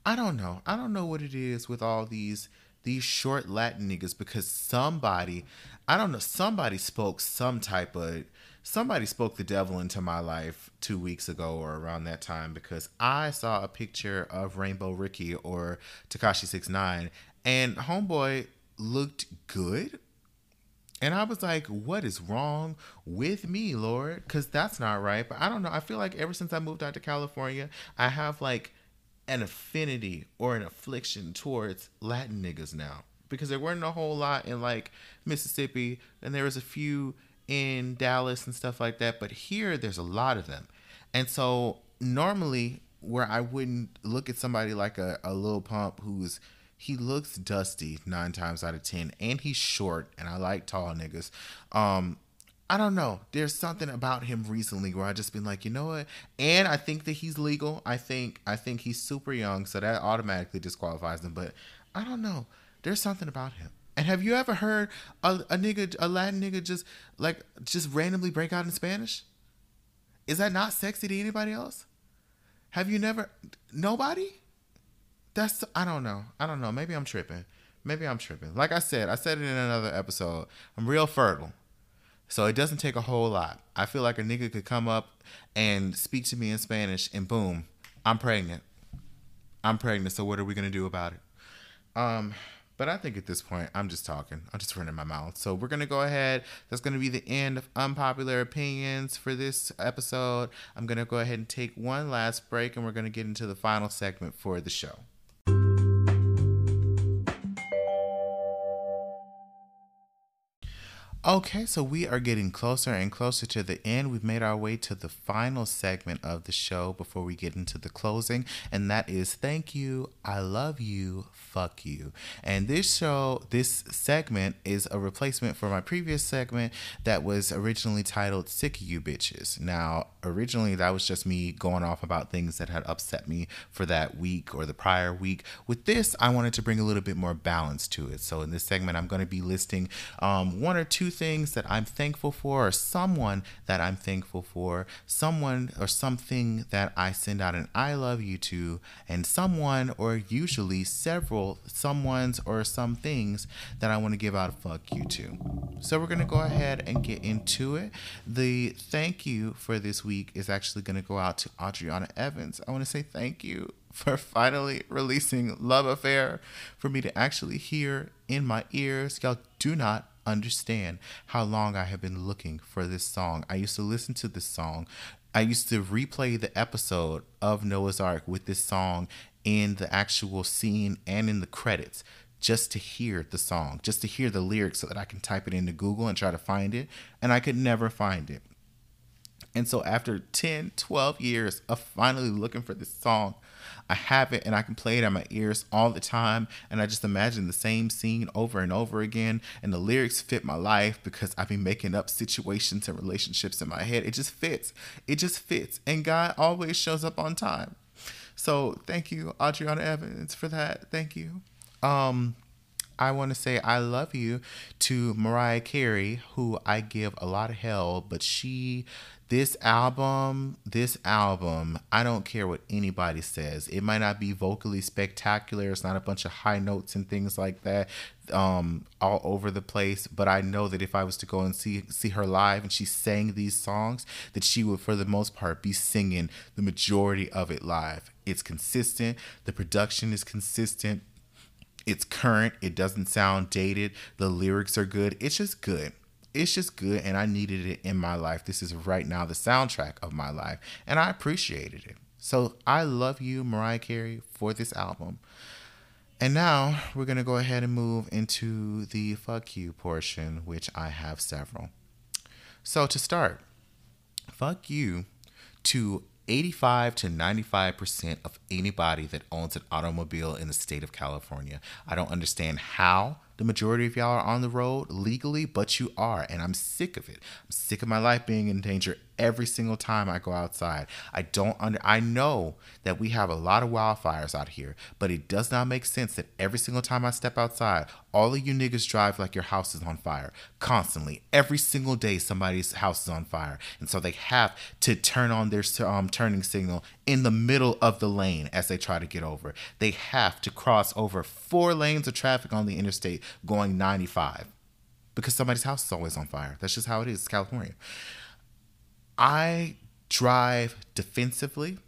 I don't know. I don't know what it is with all these these short Latin niggas because somebody, I don't know, somebody spoke some type of somebody spoke the devil into my life two weeks ago or around that time because I saw a picture of Rainbow Ricky or Tekashi Six Nine, and Homeboy looked good. And I was like, what is wrong with me, Lord? Because that's not right. But I don't know. I feel like ever since I moved out to California, I have like an affinity or an affliction towards Latin niggas now. Because there weren't a whole lot in like Mississippi, and there was a few in Dallas and stuff like that, but here there's a lot of them. And so normally where I wouldn't look at somebody like a, a Lil Pump who's he looks dusty nine times out of ten and he's short and I like tall niggas. Um I don't know. There's something about him recently where I just been like, you know what? And I think that he's legal. I think I think he's super young, so that automatically disqualifies him. But I don't know. There's something about him. And have you ever heard a, a nigga, a Latin nigga, just like just randomly break out in Spanish? Is that not sexy to anybody else? Have you never? Nobody. That's I don't know. I don't know. Maybe I'm tripping. Maybe I'm tripping. Like I said, I said it in another episode. I'm real fertile. So it doesn't take a whole lot. I feel like a nigga could come up and speak to me in Spanish and boom, I'm pregnant. I'm pregnant. So what are we gonna do about it? Um, but I think at this point, I'm just talking. I'm just running my mouth. So we're going to go ahead. That's going to be the end of unpopular opinions for this episode. I'm going to go ahead and take one last break and we're going to get into the final segment for the show. Okay, so we are getting closer and closer to the end. We've made our way to the final segment of the show before we get into the closing, and that is thank you, I love you, fuck you. And this show, this segment is a replacement for my previous segment that was originally titled Sick You Bitches. Now, originally that was just me going off about things that had upset me for that week or the prior week. With this, I wanted to bring a little bit more balance to it. So in this segment, I'm going to be listing um, one or two things that I'm thankful for, or someone that I'm thankful for, someone or something that I send out an I love you to, and someone or usually several someone's or some things that I want to give out a fuck you to. So we're going to go ahead and get into it. The thank you for this week is actually going to go out to Adriana Evans. I want to say thank you for finally releasing Love Affair for me to actually hear in my ears. Y'all do not understand how long I have been looking for this song. I used to listen to this song. I used to replay the episode of Noah's Arc with this song in the actual scene and in the credits just to hear the song, just to hear the lyrics so that I can type it into Google and try to find it. And I could never find it. And so after 10, 12 years of finally looking for this song, I have it and I can play it in my ears all the time. And I just imagine the same scene over and over again. And the lyrics fit my life because I've been making up situations and relationships in my head. It just fits. It just fits. And God always shows up on time. So thank you, Adriana Evans, for that. Thank you. Um, I want to say I love you to Mariah Carey, who I give a lot of hell, but she this album, this album, I don't care what anybody says. It might not be vocally spectacular. It's not a bunch of high notes and things like that um, all over the place. But I know that if I was to go and see see her live and she sang these songs, that she would, for the most part, be singing the majority of it live. It's consistent. The production is consistent. It's current. It doesn't sound dated. The lyrics are good. It's just good it's just good and I needed it in my life. This is right now the soundtrack of my life and I appreciated it. So I love you, Mariah Carey, for this album. And now we're going to go ahead and move into the fuck you portion, which I have several. So to start, fuck you to 85 to 95% of anybody that owns an automobile in the state of California. I don't understand how the majority of y'all are on the road legally, but you are. And I'm sick of it. I'm sick of my life being in danger every single time I go outside. I don't under I know that we have a lot of wildfires out here, but it does not make sense that every single time I step outside, all of you niggas drive like your house is on fire. Constantly. Every single day somebody's house is on fire. And so they have to turn on their um, turning signal in the middle of the lane as they try to get over. They have to cross over four lanes of traffic on the interstate going 95 because somebody's house is always on fire. That's just how it is. It's California. I drive defensively.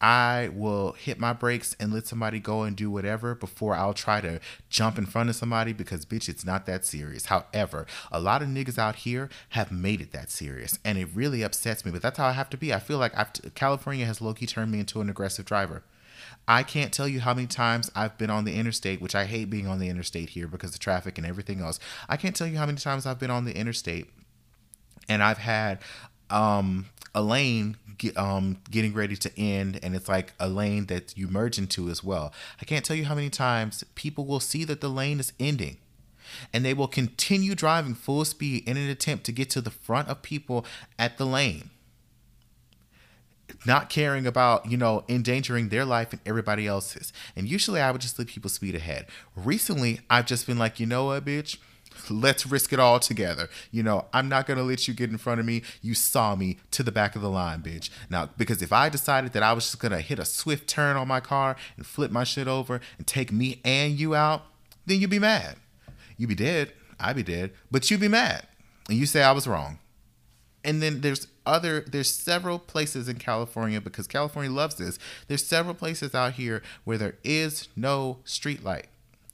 I will hit my brakes and let somebody go and do whatever before I'll try to jump in front of somebody because, bitch, it's not that serious. However, a lot of niggas out here have made it that serious and it really upsets me, but that's how I have to be. I feel like I've, California has low key turned me into an aggressive driver. I can't tell you how many times I've been on the interstate, which I hate being on the interstate here because of traffic and everything else. I can't tell you how many times I've been on the interstate and I've had um, a lane get, um, getting ready to end, and it's like a lane that you merge into as well. I can't tell you how many times people will see that the lane is ending. And they will continue driving full speed in an attempt to get to the front of people at the lane not caring about, you know, endangering their life and everybody else's. And usually I would just let people speed ahead. Recently, I've just been like, you know what, bitch? Let's risk it all together. You know, I'm not gonna let you get in front of me. You saw me to the back of the line, bitch. Now, because if I decided that I was just gonna hit a swift turn on my car and flip my shit over and take me and you out, then you'd be mad. You'd be dead. I'd be dead. But you'd be mad. And you say I was wrong. And then there's other there's several places in California because California loves this. There's several places out here where there is no street light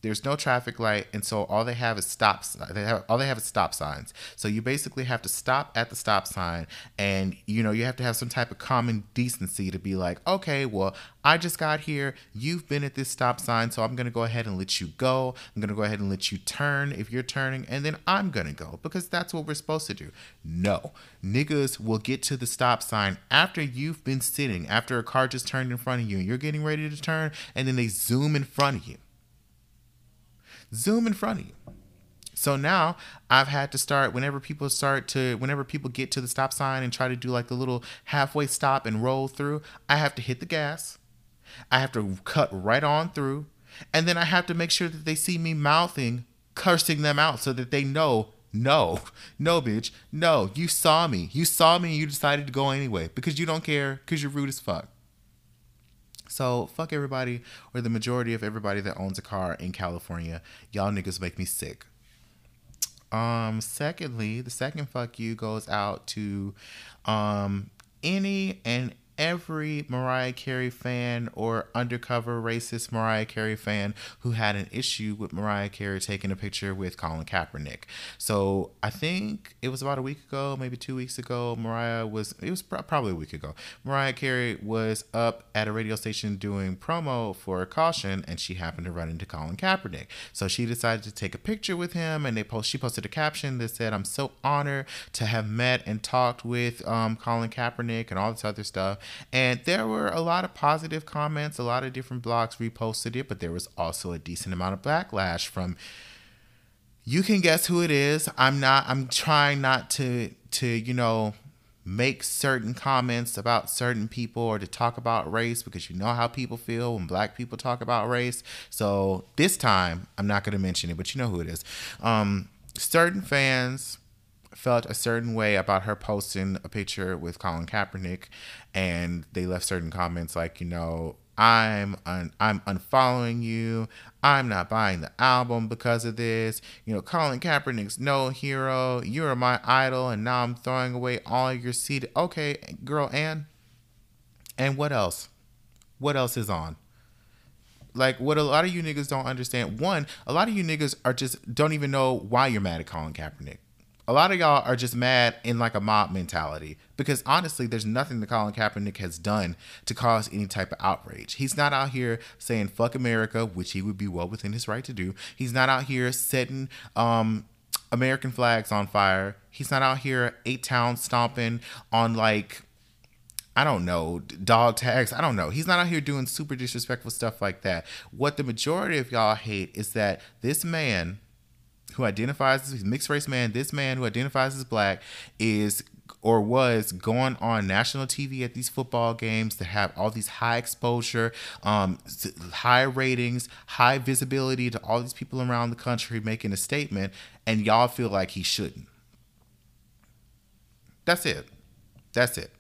there's no traffic light and so all they have is stops they have all they have is stop signs. So you basically have to stop at the stop sign and you know you have to have some type of common decency to be like okay well i just got here. You've been at this stop sign so i'm to go ahead and let you go. I'm to go ahead and let you turn if you're turning and then i'm to go because that's what we're supposed to do. No. Niggas will get to the stop sign after you've been sitting after a car just turned in front of you and you're getting ready to turn and then they zoom in front of you zoom in front of you. So now I've had to start whenever people start to whenever people get to the stop sign and try to do like the little halfway stop and roll through, I have to hit the gas. I have to cut right on through. And then I have to make sure that they see me mouthing, cursing them out so that they know no, no, bitch, no, you saw me. You saw me and you decided to go anyway because you don't care because you're rude as fuck. So fuck everybody or the majority of everybody that owns a car in California. Y'all niggas make me sick. Um, secondly, the second fuck you goes out to um any and every Mariah Carey fan or undercover racist Mariah Carey fan who had an issue with Mariah Carey taking a picture with Colin Kaepernick. So I think it was about a week ago, maybe two weeks ago. Mariah was, it was probably a week ago. Mariah Carey was up at a radio station doing promo for Caution and she happened to run into Colin Kaepernick. So she decided to take a picture with him and they post, she posted a caption that said, I'm so honored to have met and talked with um, Colin Kaepernick and all this other stuff. And there were a lot of positive comments. A lot of different blogs reposted it, but there was also a decent amount of backlash from. You can guess who it is. I'm not. I'm trying not to to you know make certain comments about certain people or to talk about race because you know how people feel when black people talk about race. So this time I'm not going to mention it, but you know who it is. Um, certain fans felt a certain way about her posting a picture with Colin Kaepernick, and they left certain comments like, you know, I'm un- I'm unfollowing you. I'm not buying the album because of this. You know, Colin Kaepernick's no hero. You're my idol, and now I'm throwing away all your seed. Okay, girl, and and what else? What else is on? Like what a lot of you niggas don't understand. One, a lot of you niggas are just don't even know why you're mad at Colin Kaepernick a lot of y'all are just mad in like a mob mentality because honestly, there's nothing that Colin Kaepernick has done to cause any type of outrage. He's not out here saying fuck America, which he would be well within his right to do. He's not out here setting um, American flags on fire. He's not out here eight town stomping on like I don't know, dog tags. I don't know. He's not out here doing super disrespectful stuff like that. What the majority of y'all hate is that this man who identifies as mixed race man, this man who identifies as black is or was going on national TV at these football games to have all these high exposure, um, high ratings, high visibility to all these people around the country making a statement, and y'all feel like he shouldn't. That's it. That's it.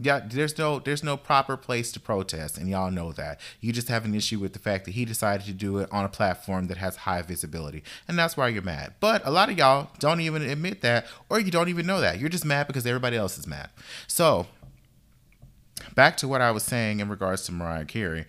Yeah, there's no there's no proper place to protest, and y'all know that. You just have an issue with the fact that he decided to do it on a platform that has high visibility, and that's why you're mad. But a lot of y'all don't even admit that, or you don't even know that. You're just mad because everybody else is mad. So, back to what I was saying in regards to Mariah Carey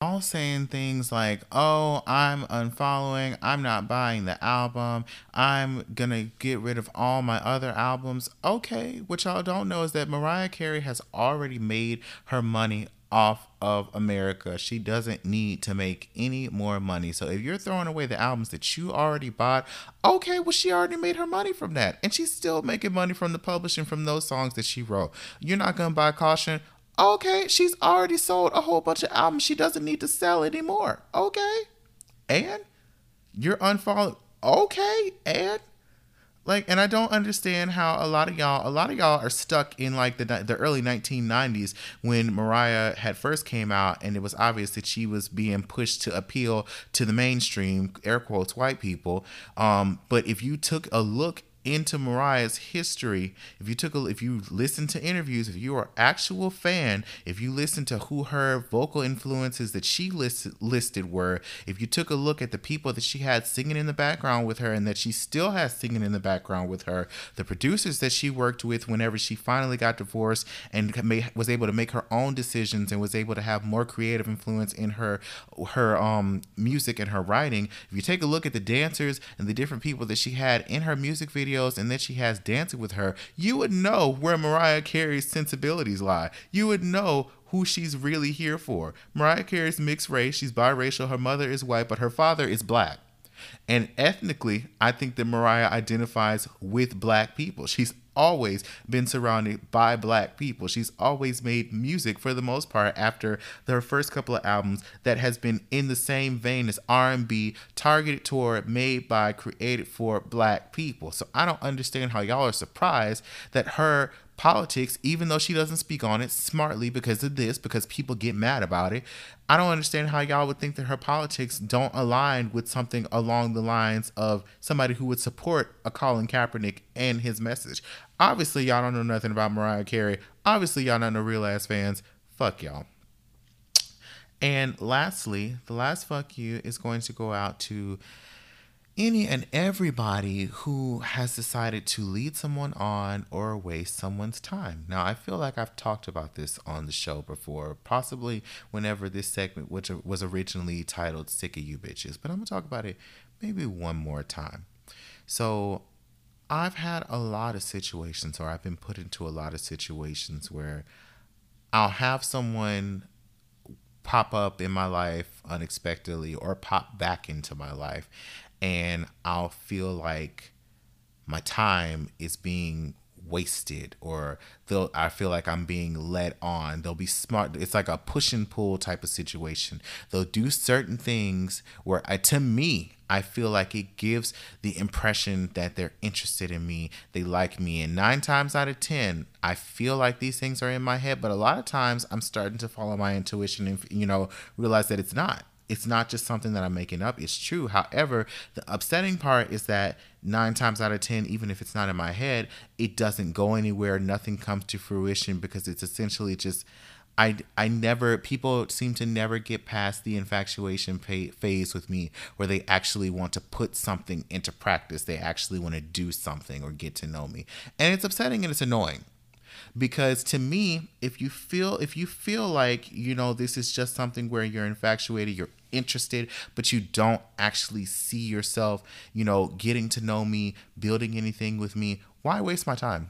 all saying things like, oh, I'm unfollowing, I'm not buying the album, I'm gonna get rid of all my other albums. Okay, what y'all don't know is that Mariah Carey has already made her money off of America. She doesn't need to make any more money. So if you're throwing away the albums that you already bought, okay, well, she already made her money from that. And she's still making money from the publishing from those songs that she wrote. You're not going to buy Caution Okay, she's already sold a whole bunch of albums she doesn't need to sell anymore. Okay. And you're unfollowing. Okay. And like and I don't understand how a lot of y'all a lot of y'all are stuck in like the the early 1990s when Mariah had first came out and it was obvious that she was being pushed to appeal to the mainstream air quotes white people um but if you took a look into Mariah's history, if you took a if you listen to interviews, if you are actual fan, if you listen to who her vocal influences that she list, listed were, if you took a look at the people that she had singing in the background with her and that she still has singing in the background with her, the producers that she worked with whenever she finally got divorced and was able to make her own decisions and was able to have more creative influence in her her um music and her writing. If you take a look at the dancers and the different people that she had in her music videos and that she has dancing with her, you would know where Mariah Carey's sensibilities lie. You would know who she's really here for. Mariah Carey's mixed race, she's biracial, her mother is white, but her father is black. And ethnically, I think that Mariah identifies with black people. She's always been surrounded by black people. She's always made music for the most part after her first couple of albums that has been in the same vein as R&B, targeted toward, made by, created for black people. So I don't understand how y'all are surprised that her politics, even though she doesn't speak on it smartly because of this, because people get mad about it. I don't understand how y'all would think that her politics don't align with something along the lines of somebody who would support a Colin Kaepernick and his message. Obviously, y'all don't know nothing about Mariah Carey. Obviously, y'all not no real ass fans. Fuck y'all. And lastly, the last fuck you is going to go out to any and everybody who has decided to lead someone on or waste someone's time. Now, I feel like I've talked about this on the show before, possibly whenever this segment, which was originally titled Sick of You Bitches, but I'm to talk about it maybe one more time. So, I've had a lot of situations, or I've been put into a lot of situations where I'll have someone pop up in my life unexpectedly or pop back into my life and I'll feel like my time is being wasted or they'll I feel like I'm being led on. They'll be smart. It's like a push and pull type of situation. They'll do certain things where I to me I feel like it gives the impression that they're interested in me, they like me. And nine times out of 10, I feel like these things are in my head, but a lot of times I'm starting to follow my intuition and, you know, realize that it's not it's not just something that I'm making up. It's true. However, the upsetting part is that nine times out of 10, even if it's not in my head, it doesn't go anywhere. Nothing comes to fruition because it's essentially just, I, I never, people seem to never get past the infatuation pay, phase with me where they actually want to put something into practice. They actually want to do something or get to know me. And it's upsetting and it's annoying because to me if you feel if you feel like you know this is just something where you're infatuated you're interested but you don't actually see yourself you know getting to know me building anything with me why waste my time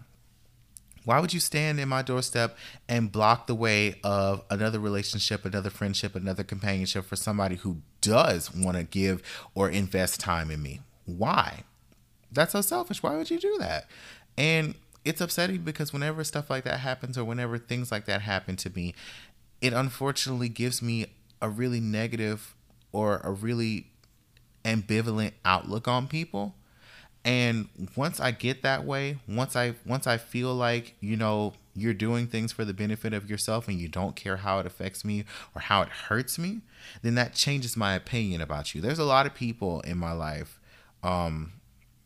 why would you stand in my doorstep and block the way of another relationship, another friendship, another companionship for somebody who does want to give or invest time in me? Why? That's so selfish. Why would you do that? And it's upsetting because whenever stuff like that happens or whenever things like that happen to me, it unfortunately gives me a really negative or a really ambivalent outlook on people. And once I get that way, once I once I feel like, you know, you're doing things for the benefit of yourself and you don't care how it affects me or how it hurts me, then that changes my opinion about you. There's a lot of people in my life um,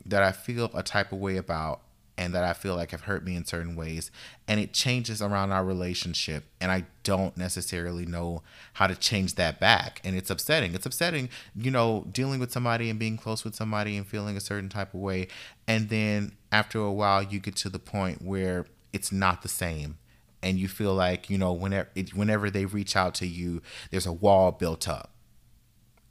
that I feel a type of way about and that I feel like have hurt me in certain ways. And it changes around our relationship. And I don't necessarily know how to change that back. And it's upsetting. It's upsetting, you know, dealing with somebody and being close with somebody and feeling a certain type of way. And then after a while, you get to the point where it's not the same. And you feel like, you know, whenever, whenever they reach out to you, there's a wall built up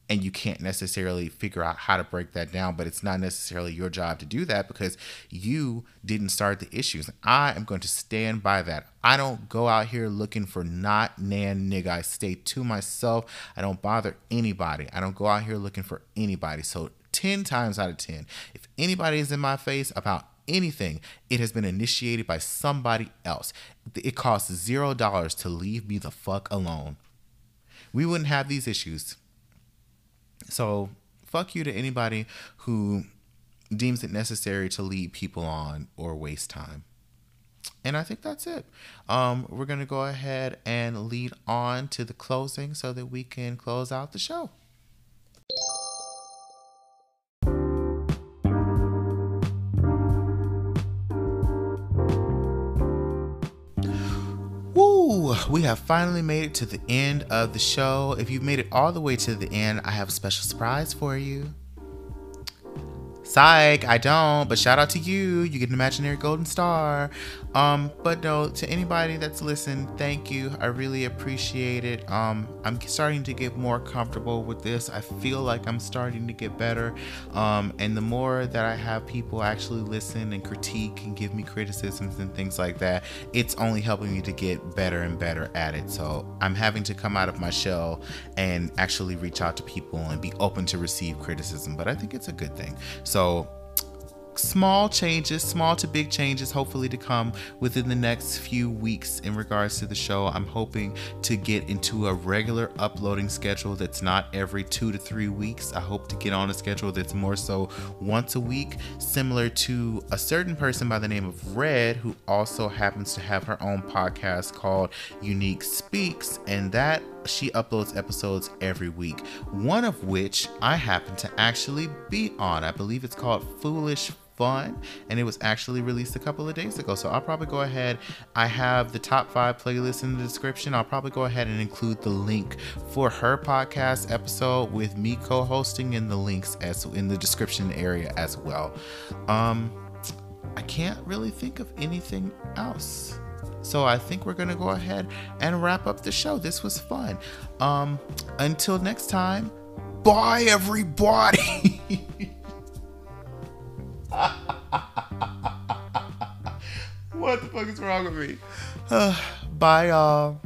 and you can't necessarily figure out how to break that down but it's not necessarily your job to do that because you didn't start the issues. I am going to stand by that. I don't go out here looking for not nan nigga. I stay to myself. I don't bother anybody. I don't go out here looking for anybody. So 10 times out of 10 if anybody is in my face about anything, it has been initiated by somebody else. It costs zero dollars to leave me the fuck alone. We wouldn't have these issues so, fuck you to anybody who deems it necessary to lead people on or waste time. And I think that's it. Um, we're going to go ahead and lead on to the closing so that we can close out the show. We have finally made it to the end of the show. If you've made it all the way to the end, I have a special surprise for you. Psych, I don't, but shout out to you. You get an imaginary golden star. Um, but no, to anybody that's listened, thank you. I really appreciate it. Um, I'm starting to get more comfortable with this. I feel like I'm starting to get better. Um, and the more that I have people actually listen and critique and give me criticisms and things like that, it's only helping me to get better and better at it. So I'm having to come out of my shell and actually reach out to people and be open to receive criticism. But I think it's a good thing. So so, small changes, small to big changes, hopefully to come within the next few weeks in regards to the show. I'm hoping to get into a regular uploading schedule that's not every two to three weeks. I hope to get on a schedule that's more so once a week, similar to a certain person by the name of Red, who also happens to have her own podcast called Unique Speaks, and that she uploads episodes every week, one of which I happen to actually be on. I believe it's called Foolish fun and it was actually released a couple of days ago. So i'll probably go ahead i have the top five playlists in the description. I'll probably go ahead and include the link for her podcast episode with me co-hosting in the links as in the description area as well. Um i can't really think of anything else so I think we're gonna go ahead and wrap up the show. This was fun. Um, until next time, bye everybody. what the fuck is wrong with me? Bye y'all.